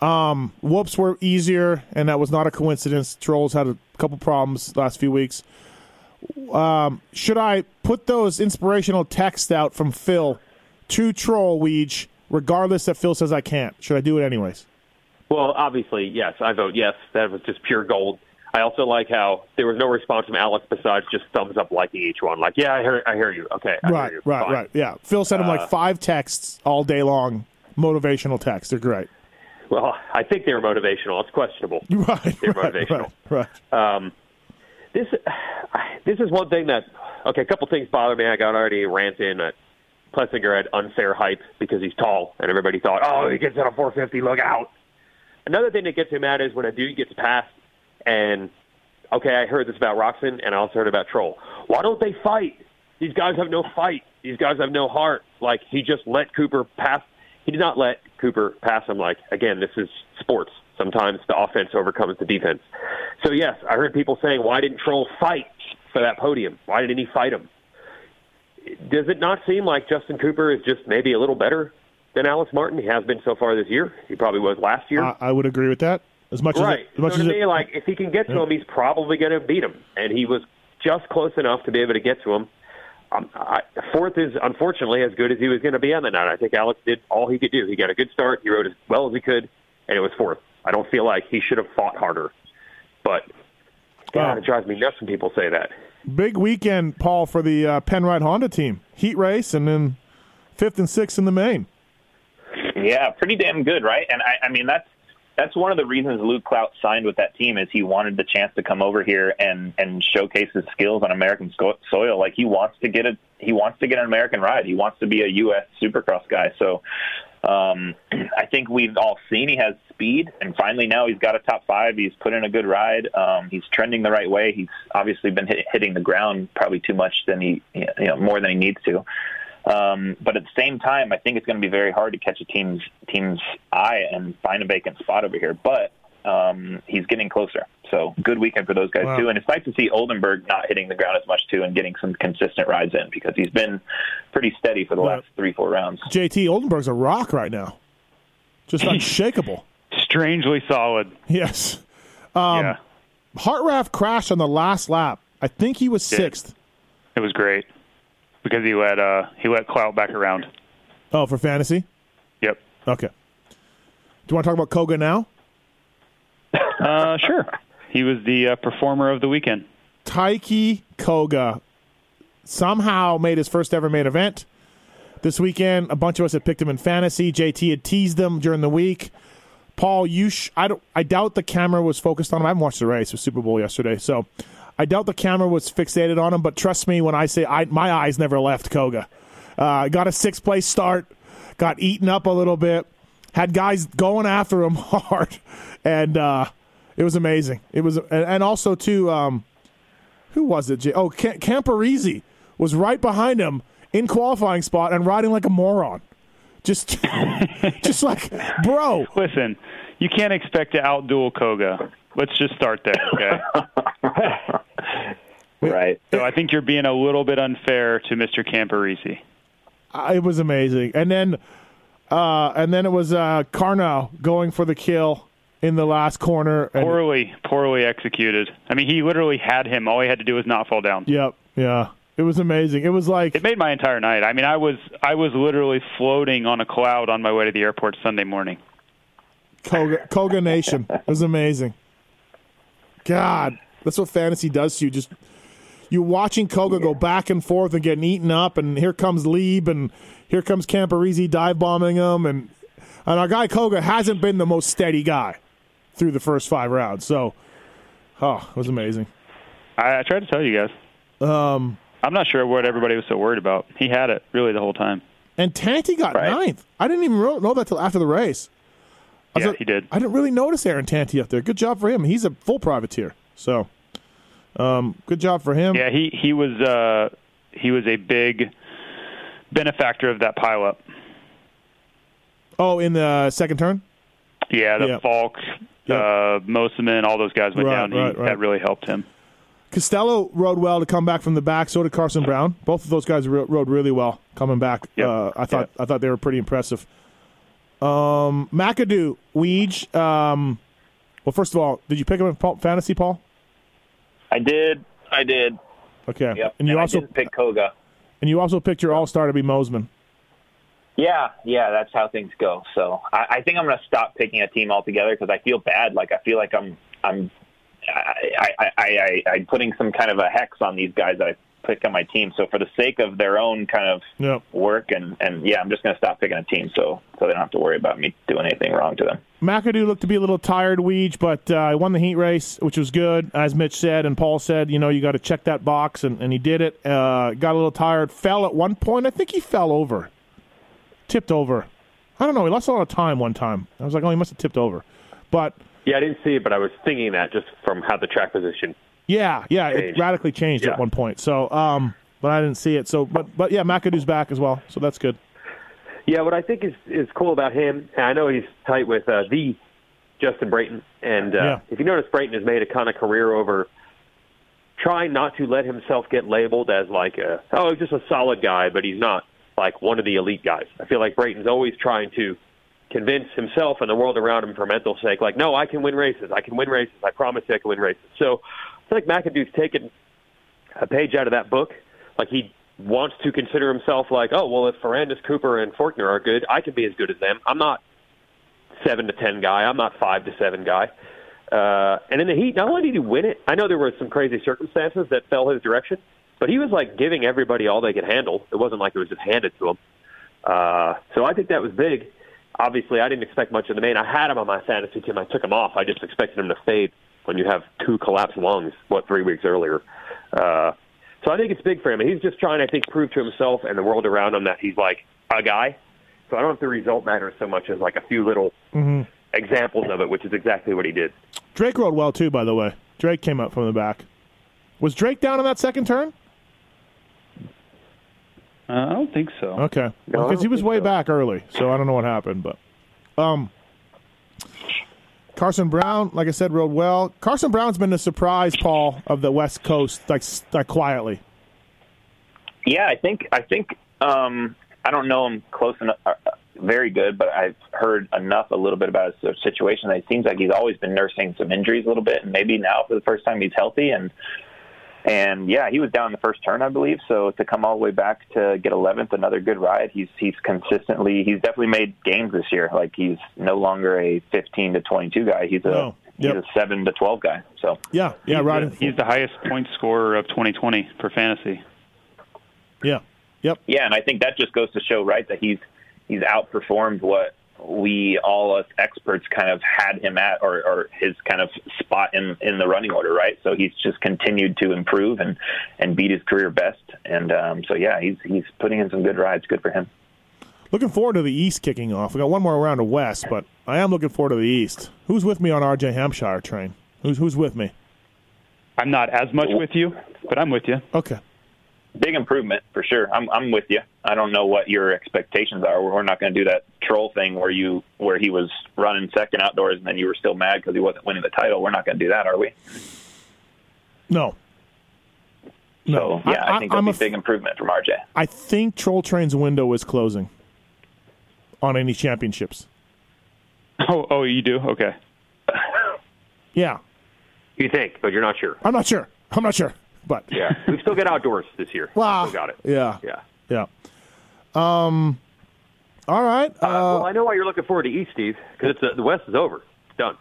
S3: Um, whoops were easier, and that was not a coincidence. Trolls had a couple problems last few weeks. Um, should I put those inspirational texts out from Phil to Troll Weege, regardless that Phil says I can't? Should I do it anyways?
S4: Well, obviously, yes. I vote yes. That was just pure gold. I also like how there was no response from Alex besides just thumbs up liking each one. Like, yeah, I hear, I hear you. Okay, I
S3: right,
S4: hear you.
S3: right,
S4: Fine.
S3: right. Yeah, Phil sent him
S4: Uh,
S3: like five texts all day long, motivational texts. They're great.
S4: Well, I think they were motivational. It's questionable.
S3: Right,
S4: They're
S3: right,
S4: motivational.
S3: right, right.
S4: Um, this this is one thing that okay. A couple things bother me. I got already rant in that Plessinger had unfair hype because he's tall, and everybody thought, oh, he gets on a 450, look out. Another thing that gets me mad is when a dude gets passed, and okay, I heard this about Roczen, and I also heard about Troll. Why don't they fight? These guys have no fight. These guys have no heart. Like he just let Cooper pass. He did not let Cooper pass him. Like again, this is sports. Sometimes the offense overcomes the defense. So yes, I heard people saying, "Why didn't Troll fight for that podium? Why didn't he fight him?" does it not seem like Justin Cooper is just maybe a little better than Alex Martin? He has been so far this year. He probably was last year.
S3: I, I would agree with that. As much
S4: right.
S3: as it, as much
S4: so to
S3: as
S4: me,
S3: it,
S4: like if he can get to
S3: Yeah.
S4: him, he's probably going to beat him, and he was just close enough to be able to get to him. Um, I, fourth is unfortunately as good as he was going to be on the night. I think Alex did all he could do. He got a good start. He rode as well as he could, and it was fourth. I don't feel like he should have fought harder, but God,
S3: Wow.
S4: it drives me nuts when people say that.
S3: big weekend, Paul, for the uh, Penrite Honda team. Heat race and then fifth and sixth in the main.
S5: Yeah, pretty damn good, right? And I, I mean, that's that's one of the reasons Luke Clout signed with that team is he wanted the chance to come over here and and showcase his skills on American soil. Like he wants to get a he wants to get an American ride. He wants to be a U.S. Supercross guy. So um, I think we've all seen he has speed, and finally now he's got a top five. He's put in a good ride. Um, he's trending the right way. He's obviously been hit, hitting the ground probably too much than he you know more than he needs to. Um, but at the same time, I think it's going to be very hard to catch a team's team's eye and find a vacant spot over here. But um, he's getting closer. So good weekend for those guys
S3: Wow.
S5: too. And it's nice to see Oldenburg not hitting the ground as much too and getting some consistent rides in because he's been pretty steady for the
S3: Right.
S5: last three four rounds.
S3: JT Oldenburg's a rock right now, just unshakable.
S6: Strangely solid.
S3: Yes. Um,
S6: yeah,
S3: Hartranft crashed on the last lap. I think he was sixth.
S6: it was great because he let uh he let Clout back around.
S3: Oh, for fantasy.
S6: Yep.
S3: Okay. Do you want to talk about Koga now?
S6: Uh, sure. He was the uh, performer of the weekend.
S3: Taiki Koga somehow made his first ever main event this weekend. A bunch of us had picked him in fantasy. JT had teased him during the week. Paul, you sh- I don't I doubt the camera was focused on him. I haven't watched the race. It was Super Bowl yesterday, so I doubt the camera was fixated on him. But trust me when I say I, my eyes never left Koga. Uh, got a sixth place start, got eaten up a little bit, had guys going after him hard, and uh, it was amazing. It was, and, also too. Um, who was it? Oh, Cam- Camparisi was right behind him in qualifying spot and riding like a moron. Just, just like, bro.
S6: Listen, you can't expect to outduel Koga. Let's just start there, okay?
S5: Right.
S6: so I think you're being a little bit unfair to Mr. Camparisi.
S3: Uh, It was amazing. And then, uh, and then it was uh, Carnell going for the kill in the last corner. And,
S6: Poorly, poorly executed. I mean, he literally had him. All he had to do was not fall down.
S3: Yep. Yeah. It was amazing. It was like
S6: It made my entire night. I mean, I was I was literally floating on a cloud on my way to the airport Sunday morning.
S3: Koga, Koga Nation. It was amazing. God, that's what fantasy does to you. Just you watching Koga go back and forth and getting eaten up, and here comes Lieb, and here comes Camparisi dive bombing him, and and our guy Koga hasn't been the most steady guy through the first five rounds. So, oh, it was amazing.
S6: I, I tried to tell you guys.
S3: Um,
S6: I'm not sure what everybody was so worried about. He had it really the whole time.
S3: and Tanti got
S5: Right.
S3: ninth. I didn't even know that till after the race. I
S6: Yeah, he did.
S3: I didn't really notice Aaron Tanti up there. Good job for him. He's a full privateer. So, um, good job for him.
S6: Yeah, he he was uh, he was a big benefactor of that pileup.
S3: Oh, in the second turn?
S6: Yeah, the
S3: Yeah.
S6: Falk,
S3: Yeah.
S6: uh, Mosiman, all those guys went
S3: Right,
S6: down. He,
S3: right, right.
S6: That really helped him.
S3: Costello rode well to come back from the back. So did Carson Brown. Both of those guys rode really well coming back.
S6: Yep.
S3: Uh, I thought I thought they were pretty impressive. Um, McAdoo, Weege. Um, well, first of all, did you pick him in fantasy, Paul?
S5: I did. I did.
S3: Okay.
S5: Yep.
S3: And you
S5: I
S3: also
S5: didn't Koga.
S3: and you also picked your All Star to be Mosiman.
S5: Yeah, yeah, that's how things go. So I, I think I'm going to stop picking a team altogether because I feel bad. Like I feel like I'm I'm I, I, I, I, I'm putting some kind of a hex on these guys that I pick on my team. So for the sake of their own kind of
S3: Yep.
S5: work and and yeah, I'm just going to stop picking a team so so they don't have to worry about me doing anything wrong to them.
S3: McAdoo looked to be a little tired, Weege, but uh, he won the heat race, which was good. As Mitch said and Paul said, you know, you got to check that box, and, and he did it. Uh, got a little tired, fell at one point. I think he fell over, tipped over. I don't know. He lost a lot of time one time. I was like, oh, he must have tipped over. But
S4: Yeah, I didn't see it, but I was thinking that just from how the track position.
S3: Yeah, yeah, it radically changed
S4: Yeah.
S3: at one point. So, um, but I didn't see it. So, but but yeah, McAdoo's back as well, so that's good.
S4: Yeah, what I think is is cool about him, and I know he's tight with uh, the Justin Brayton, and uh,
S3: Yeah.
S4: if you notice, Brayton has made a kind of career over trying not to let himself get labeled as like a oh just a solid guy, but he's not like one of the elite guys. I feel like Brayton's always trying to convince himself and the world around him for mental sake, like, no, I can win races. I can win races. I promise you I can win races. So feel like McAdoo's taken a page out of that book. Like he wants to consider himself like, oh, well, if Ferrandis, Cooper, and Forkner are good, I can be as good as them. I'm not seven to ten guy. I'm not five to seven guy. Uh, and in the heat, not only did he win it, I know there were some crazy circumstances that fell his direction, but he was like giving everybody all they could handle. It wasn't like it was just handed to him. Uh, so I think that was big. Obviously, I didn't expect much in the main. I had him on my fantasy team. I took him off. I just expected him to fade when you have two collapsed lungs, what, three weeks earlier. Uh, so I think it's big for him. And he's just trying, I think, prove to himself and the world around him that he's like a guy. So I don't know if the result matters so much as like a few little
S3: Mm-hmm.
S4: examples of it, which is exactly what he did.
S3: Drake rode well too, by the way. Drake came up from the back. Was Drake down on that second turn?
S6: Uh, I don't think so.
S3: Okay,
S4: No, I
S3: because he was way
S4: so.
S3: back early, so I don't know what happened. But um, Carson Brown, like I said, rode well. Carson Brown's been the surprise, Paul, of the West Coast, like like quietly.
S5: Yeah, I think I think um, I don't know him close enough, uh, very good, but I've heard enough a little bit about his situation that it seems like he's always been nursing some injuries a little bit, and maybe now for the first time he's healthy and. And yeah, he was down in the first turn, I believe. So to come all the way back to get 11th, another good ride. He's he's consistently he's definitely made gains this year. Like he's no longer a 15 to 22 guy. He's a
S3: No.
S5: he's a seven to 12 guy. So
S3: Yeah, yeah,
S6: he's,
S3: riding.
S6: the, he's the highest point scorer of 2020 for fantasy.
S3: yeah, yep.
S5: Yeah, and I think that just goes to show, right, that he's he's outperformed what we all us experts kind of had him at, or, or his kind of spot in in the running order, right? So he's just continued to improve and and beat his career best, and um, so yeah, he's he's putting in some good rides. Good for him.
S3: Looking forward to the East kicking off. We got one more round of West, but I am looking forward to the East. Who's with me on RJ Hampshire train? Who's who's with me?
S6: I'm not as much with you, but I'm with you.
S3: Okay.
S5: Big improvement for sure. I'm I'm with you. I don't know what your expectations are. We're not going to do that troll thing where you where he was running second outdoors and then you were still mad because he wasn't winning the title. We're not going to do that, are we?
S3: No. No.
S5: So yeah, I, think
S3: I'm
S5: it'll
S3: a
S5: be a big improvement from RJ.
S3: I think Troll Train's window is closing on any championships.
S6: Oh, oh, you do? Okay.
S3: Yeah,
S4: You think, but you're not sure.
S3: I'm not sure. I'm not sure, but
S4: Yeah, we've still got outdoors this year.
S3: Wow.
S4: Still got it.
S3: yeah,
S4: Yeah.
S3: Yeah. Um, all right.
S4: Uh,
S3: Uh,
S4: well, I know why you're looking forward to East, Steve, because it's uh, the West is over. It's done.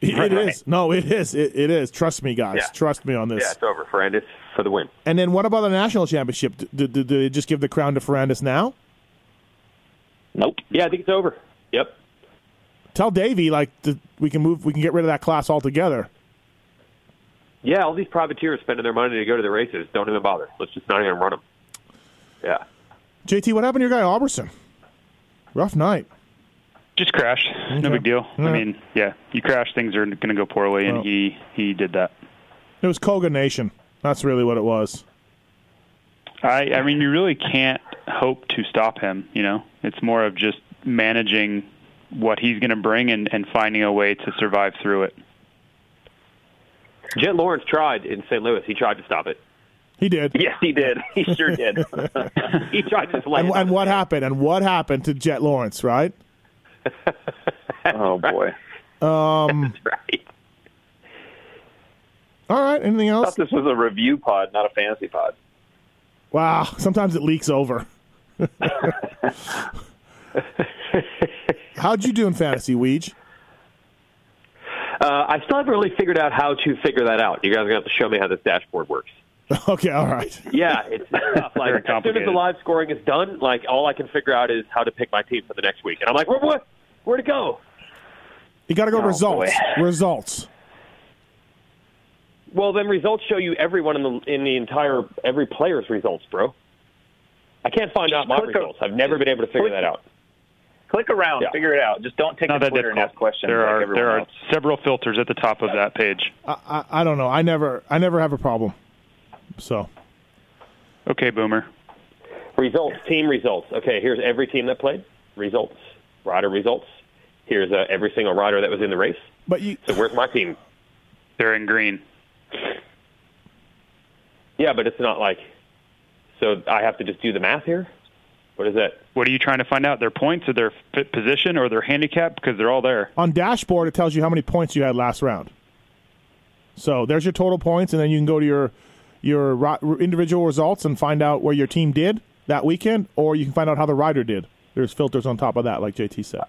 S3: it
S4: right.
S3: is. No, it is. It, it is. Trust me, guys.
S4: Yeah.
S3: Trust me on this.
S4: Yeah, it's over. Ferrandis for the win.
S3: And then what about the national championship? Did, did, did they just give the crown to Ferrandis now?
S5: Nope.
S4: Yeah, I think it's over. Yep.
S3: Tell Davey like the, we can move. We can get rid of that class altogether.
S4: Yeah, all these privateers spending their money to go to the races. Don't even bother. Let's just not even run them. Yeah.
S3: JT, what happened to your guy Alberson? Rough night.
S6: Just crashed. No big deal.
S3: Yeah.
S6: I mean, yeah, you crash, things are going to go poorly, and
S3: Well.
S6: he he did that.
S3: It was Koga Nation. That's really what it was.
S6: I I mean, you really can't hope to stop him. You know, it's more of just managing what he's going to bring and and finding a way to survive through it.
S4: Jett Lawrence tried in St. Louis. He tried to stop it.
S3: He did.
S5: Yes, he did. He sure did.
S4: He tried to just land
S3: And, and what happened? And what happened to Jett Lawrence? Right?
S5: oh boy.
S3: Um.
S4: That's right.
S3: All right. Anything else?
S5: I thought this was a review pod, not a fantasy pod.
S3: Wow. Sometimes it leaks over. How'd you do in fantasy, Weege?
S4: Uh, I still haven't really figured out how to figure that out. You guys are going to have to show me how this dashboard works.
S3: Okay. All right.
S4: Yeah, it's tough. Like, as soon as the live scoring is done, like all I can figure out is how to pick my team for the next week. And I'm like, where, where, where to go?
S3: You got to go
S5: Oh,
S3: results.
S5: boy.
S3: Results.
S4: Well, then results show you everyone in the in the entire every player's results, bro. I can't find out my results. I've never been able to figure
S5: click-
S4: that out.
S5: Click around,
S4: Yeah.
S5: figure it out. Just don't take
S6: Not
S5: to
S6: that
S5: Twitter and ask questions
S6: There
S5: like
S6: are
S5: everyone
S6: there are several filters at the top of that page.
S3: I, I, I don't know. I never. I never have a problem. So.
S6: Okay, Boomer.
S4: Results, team results. Okay, here's every team that played. Results, rider results. Here's uh, every single rider that was in the race.
S3: But you.
S4: So where's my team?
S6: They're in green.
S4: Yeah, but it's not like. So I have to just do the math here. What is that?
S6: What are you trying to find out? Their points or their fit position or their handicap? Because they're all there.
S3: On dashboard, it tells you how many points you had last round. So there's your total points, and then you can go to your your individual results and find out where your team did that weekend, or you can find out how the rider did. There's filters on top of that, like JT said.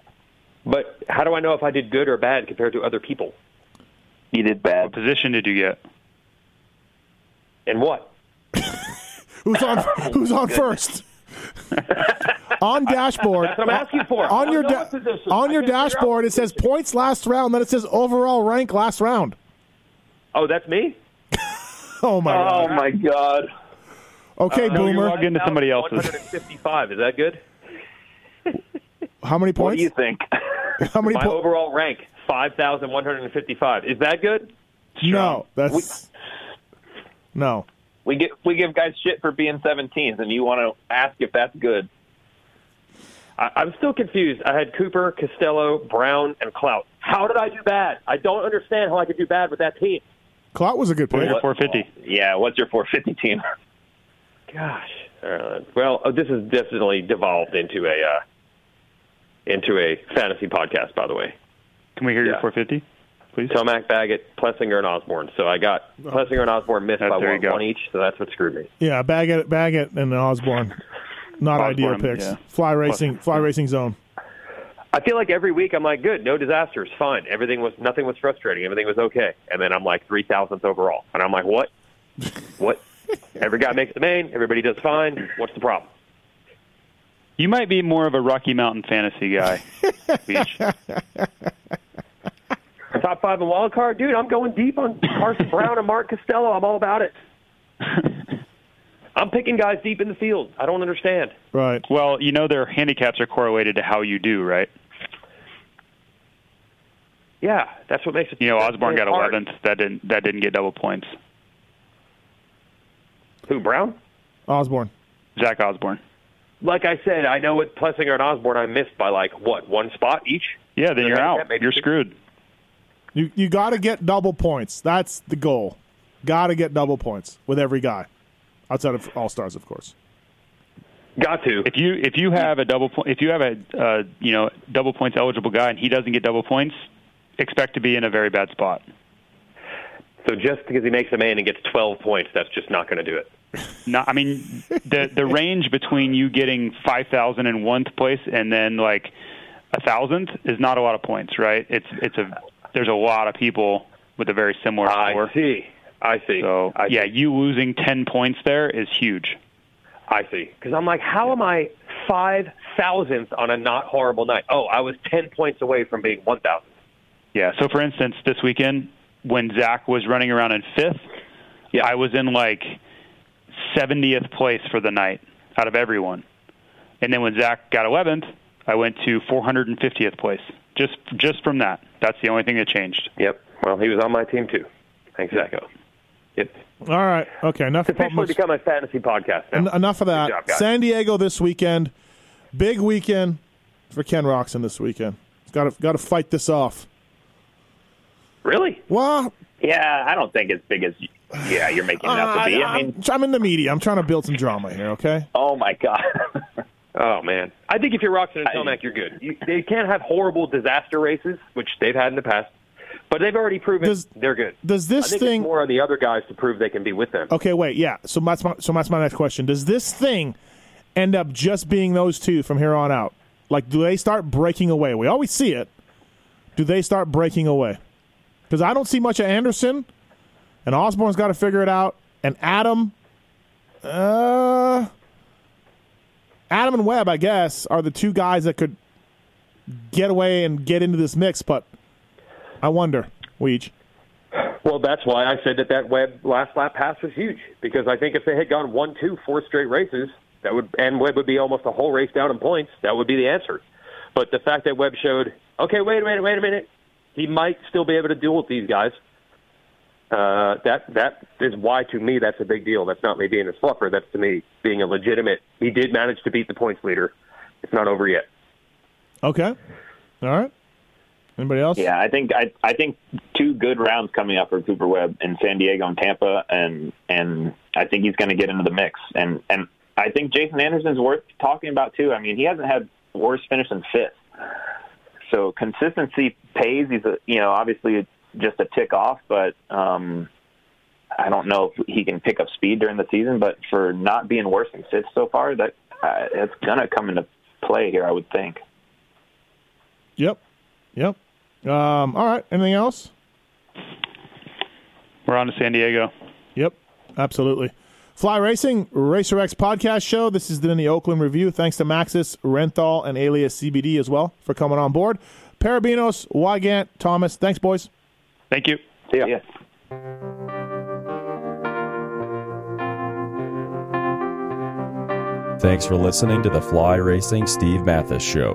S4: But how do I know if I did good or bad compared to other people?
S5: You did bad.
S6: What position did you get?
S4: And what?
S3: Who's on? Who's on first? on dashboard.
S4: That's what I'm asking for.
S3: On your da- on your
S4: can't figure out
S3: dashboard, it says points last round. Then it says overall rank last round.
S4: Oh, that's me.
S3: Oh my
S5: Oh
S3: god.
S5: my god.
S3: Okay, uh,
S6: no, you're
S3: boomer.
S6: logged into somebody else's.
S4: 155. Is that good?
S3: How many
S5: What
S3: points?
S5: do you think?
S3: How many
S4: My
S3: points?
S4: overall rank 5,155. Is that good?
S3: No, that's no.
S5: we get we give guys shit for being 17s, and you want to ask if that's good.
S4: I, I'm still confused. I had Cooper, Costello, Brown, and Clout. How did I do bad? I don't understand how I could do bad with that team.
S3: Clout was a good
S6: What
S3: pick.
S6: your 450?
S5: Yeah, what's your 450 team?
S4: Gosh. Uh, well, uh, this has definitely devolved into a uh, into a fantasy podcast. By the way,
S6: Can we hear your 450, please?
S4: Tomac, Baggett, Plessinger, and Osborne. So I got Plessinger and Osborne missed
S6: That's-
S4: by
S6: you
S4: one,
S6: go.
S4: one each. So that's what screwed me.
S3: Yeah, Baggett, Baggett, and Osborne. Not ideal picks.
S6: yeah.
S3: Fly racing, fly racing zone.
S4: I feel like every week I'm like, good, no disasters, fine. Everything was nothing was frustrating, everything was okay, and then I'm like three thousandth overall, and I'm like, what? what? Every guy makes the main, everybody does fine. What's the problem?
S6: You might be more of a Rocky Mountain fantasy guy. Beach.
S4: Top five in wild card, dude. I'm going deep on Carson Brown and Mark Costello. I'm all about it. I'm picking guys deep in the field. I don't understand.
S3: Right.
S6: well, you know their handicaps are correlated to how you do, right?
S4: Yeah, that's what makes it.
S6: You know, Osborne got
S4: makes it hard.
S6: 11th. That didn't that didn't get double points.
S4: Who Brown?
S3: Osborne.
S6: Zach Osborne.
S4: Like I said, I know with Plessinger and Osborne, I missed by like what one spot each.
S6: Yeah, then
S4: Yeah,
S6: you're out.
S4: that
S6: You're
S4: sense.
S6: screwed.
S3: You you got to get double points. That's the goal. Got to get double points with every guy, outside of all stars, of course.
S4: Got to.
S6: If you if you have a double point, if you have a uh, you know double points eligible guy and he doesn't get double points, expect to be in a very bad spot.
S4: So just because he makes a main and gets 12 points, that's just not going to do it.
S6: No, I mean the the range between you getting five thousand in one place and then like a thousandth is not a lot of points, right? It's it's a there's a lot of people with a very similar score.
S4: I see. I see.
S6: So
S4: I
S6: yeah,
S4: see.
S6: you losing ten points there is huge.
S4: I see. Because I'm like, how am I five thousandth on a not horrible night? Oh, I was 10 points away from being 1,000.
S6: Yeah. So for instance, this weekend when Zach was running around in fifth,
S4: Yeah.
S6: I was in like seventieth place for the night out of everyone. And then when Zach got eleventh, I went to four hundred and fiftieth place. Just just from that. That's the only thing that changed.
S4: Yep. Well, he was on my team too. Thanks, Zacho. It's
S3: All right. Okay. Enough.
S4: officially
S3: much-
S4: become a fantasy podcast now.
S3: en- enough of that.
S4: Job.
S3: San Diego this weekend. Big weekend for Ken Roczen this weekend. Got to got to fight this off.
S4: Really?
S3: Well,
S5: Yeah, I don't think as big as yeah you're making it out to be. Uh, I mean,
S3: I'm, I'm in the media. I'm trying to build some drama here. Okay.
S5: oh my god.
S4: Oh man, I think if you're Roczen and
S5: I-
S4: Tomac, you're good. You, they can't have horrible disaster races, which they've had in the past, but they've already proven
S3: Does-
S4: they're good.
S3: Does this thing?
S4: more on the other guys to prove they can be with them.
S3: Okay, wait, yeah. So that's my so that's my next question. Does this thing end up just being those two from here on out? Like, do they start breaking away? We always see it. Do they start breaking away? Because I don't see much of Anderson, and Osborne's got to figure it out. And Adam, uh, Adam and Webb, I guess, are the two guys that could get away and get into this mix. But I wonder, Weege.
S4: Well, that's why I said that that Webb last lap pass was huge because I think if they had gone one, two, four straight races, that would and Webb would be almost a whole race down in points. That would be the answer. But the fact that Webb showed, okay, wait a minute, wait a minute, he might still be able to duel with these guys. Uh, that that is why to me that's a big deal. That's not me being a fluffer. That's to me being a legitimate. He did manage to beat the points leader. It's not over yet.
S3: Okay, all right. Anybody else?
S5: Yeah, I think I I think two good rounds coming up for Cooper Webb in San Diego and Tampa, and and I think he's going to get into the mix. And and I think Jason Anderson's worth talking about too. I mean, he hasn't had worse finish than fifth, so consistency pays. He's a you know obviously just a tick off, but um, I don't know if he can pick up speed during the season. But for not being worse than fifth so far, that uh, it's going to come into play here, I would think.
S3: Yep. Yep. Um, all right. Anything else?
S6: We're on to San Diego.
S3: Yep. Absolutely. Fly Racing Racer X podcast show. This has been the Oakland Review. Thanks to Maxxis, Renthal, and Alias CBD as well for coming on board. Perebijnos, Weigandt, Thomas. Thanks, boys.
S6: Thank you.
S5: See ya.
S7: Thanks for listening to the Fly Racing Steve Matthes Show.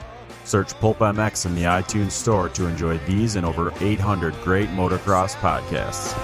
S7: Search Pulp MX in the iTunes Store to enjoy these and over 800 great motocross podcasts.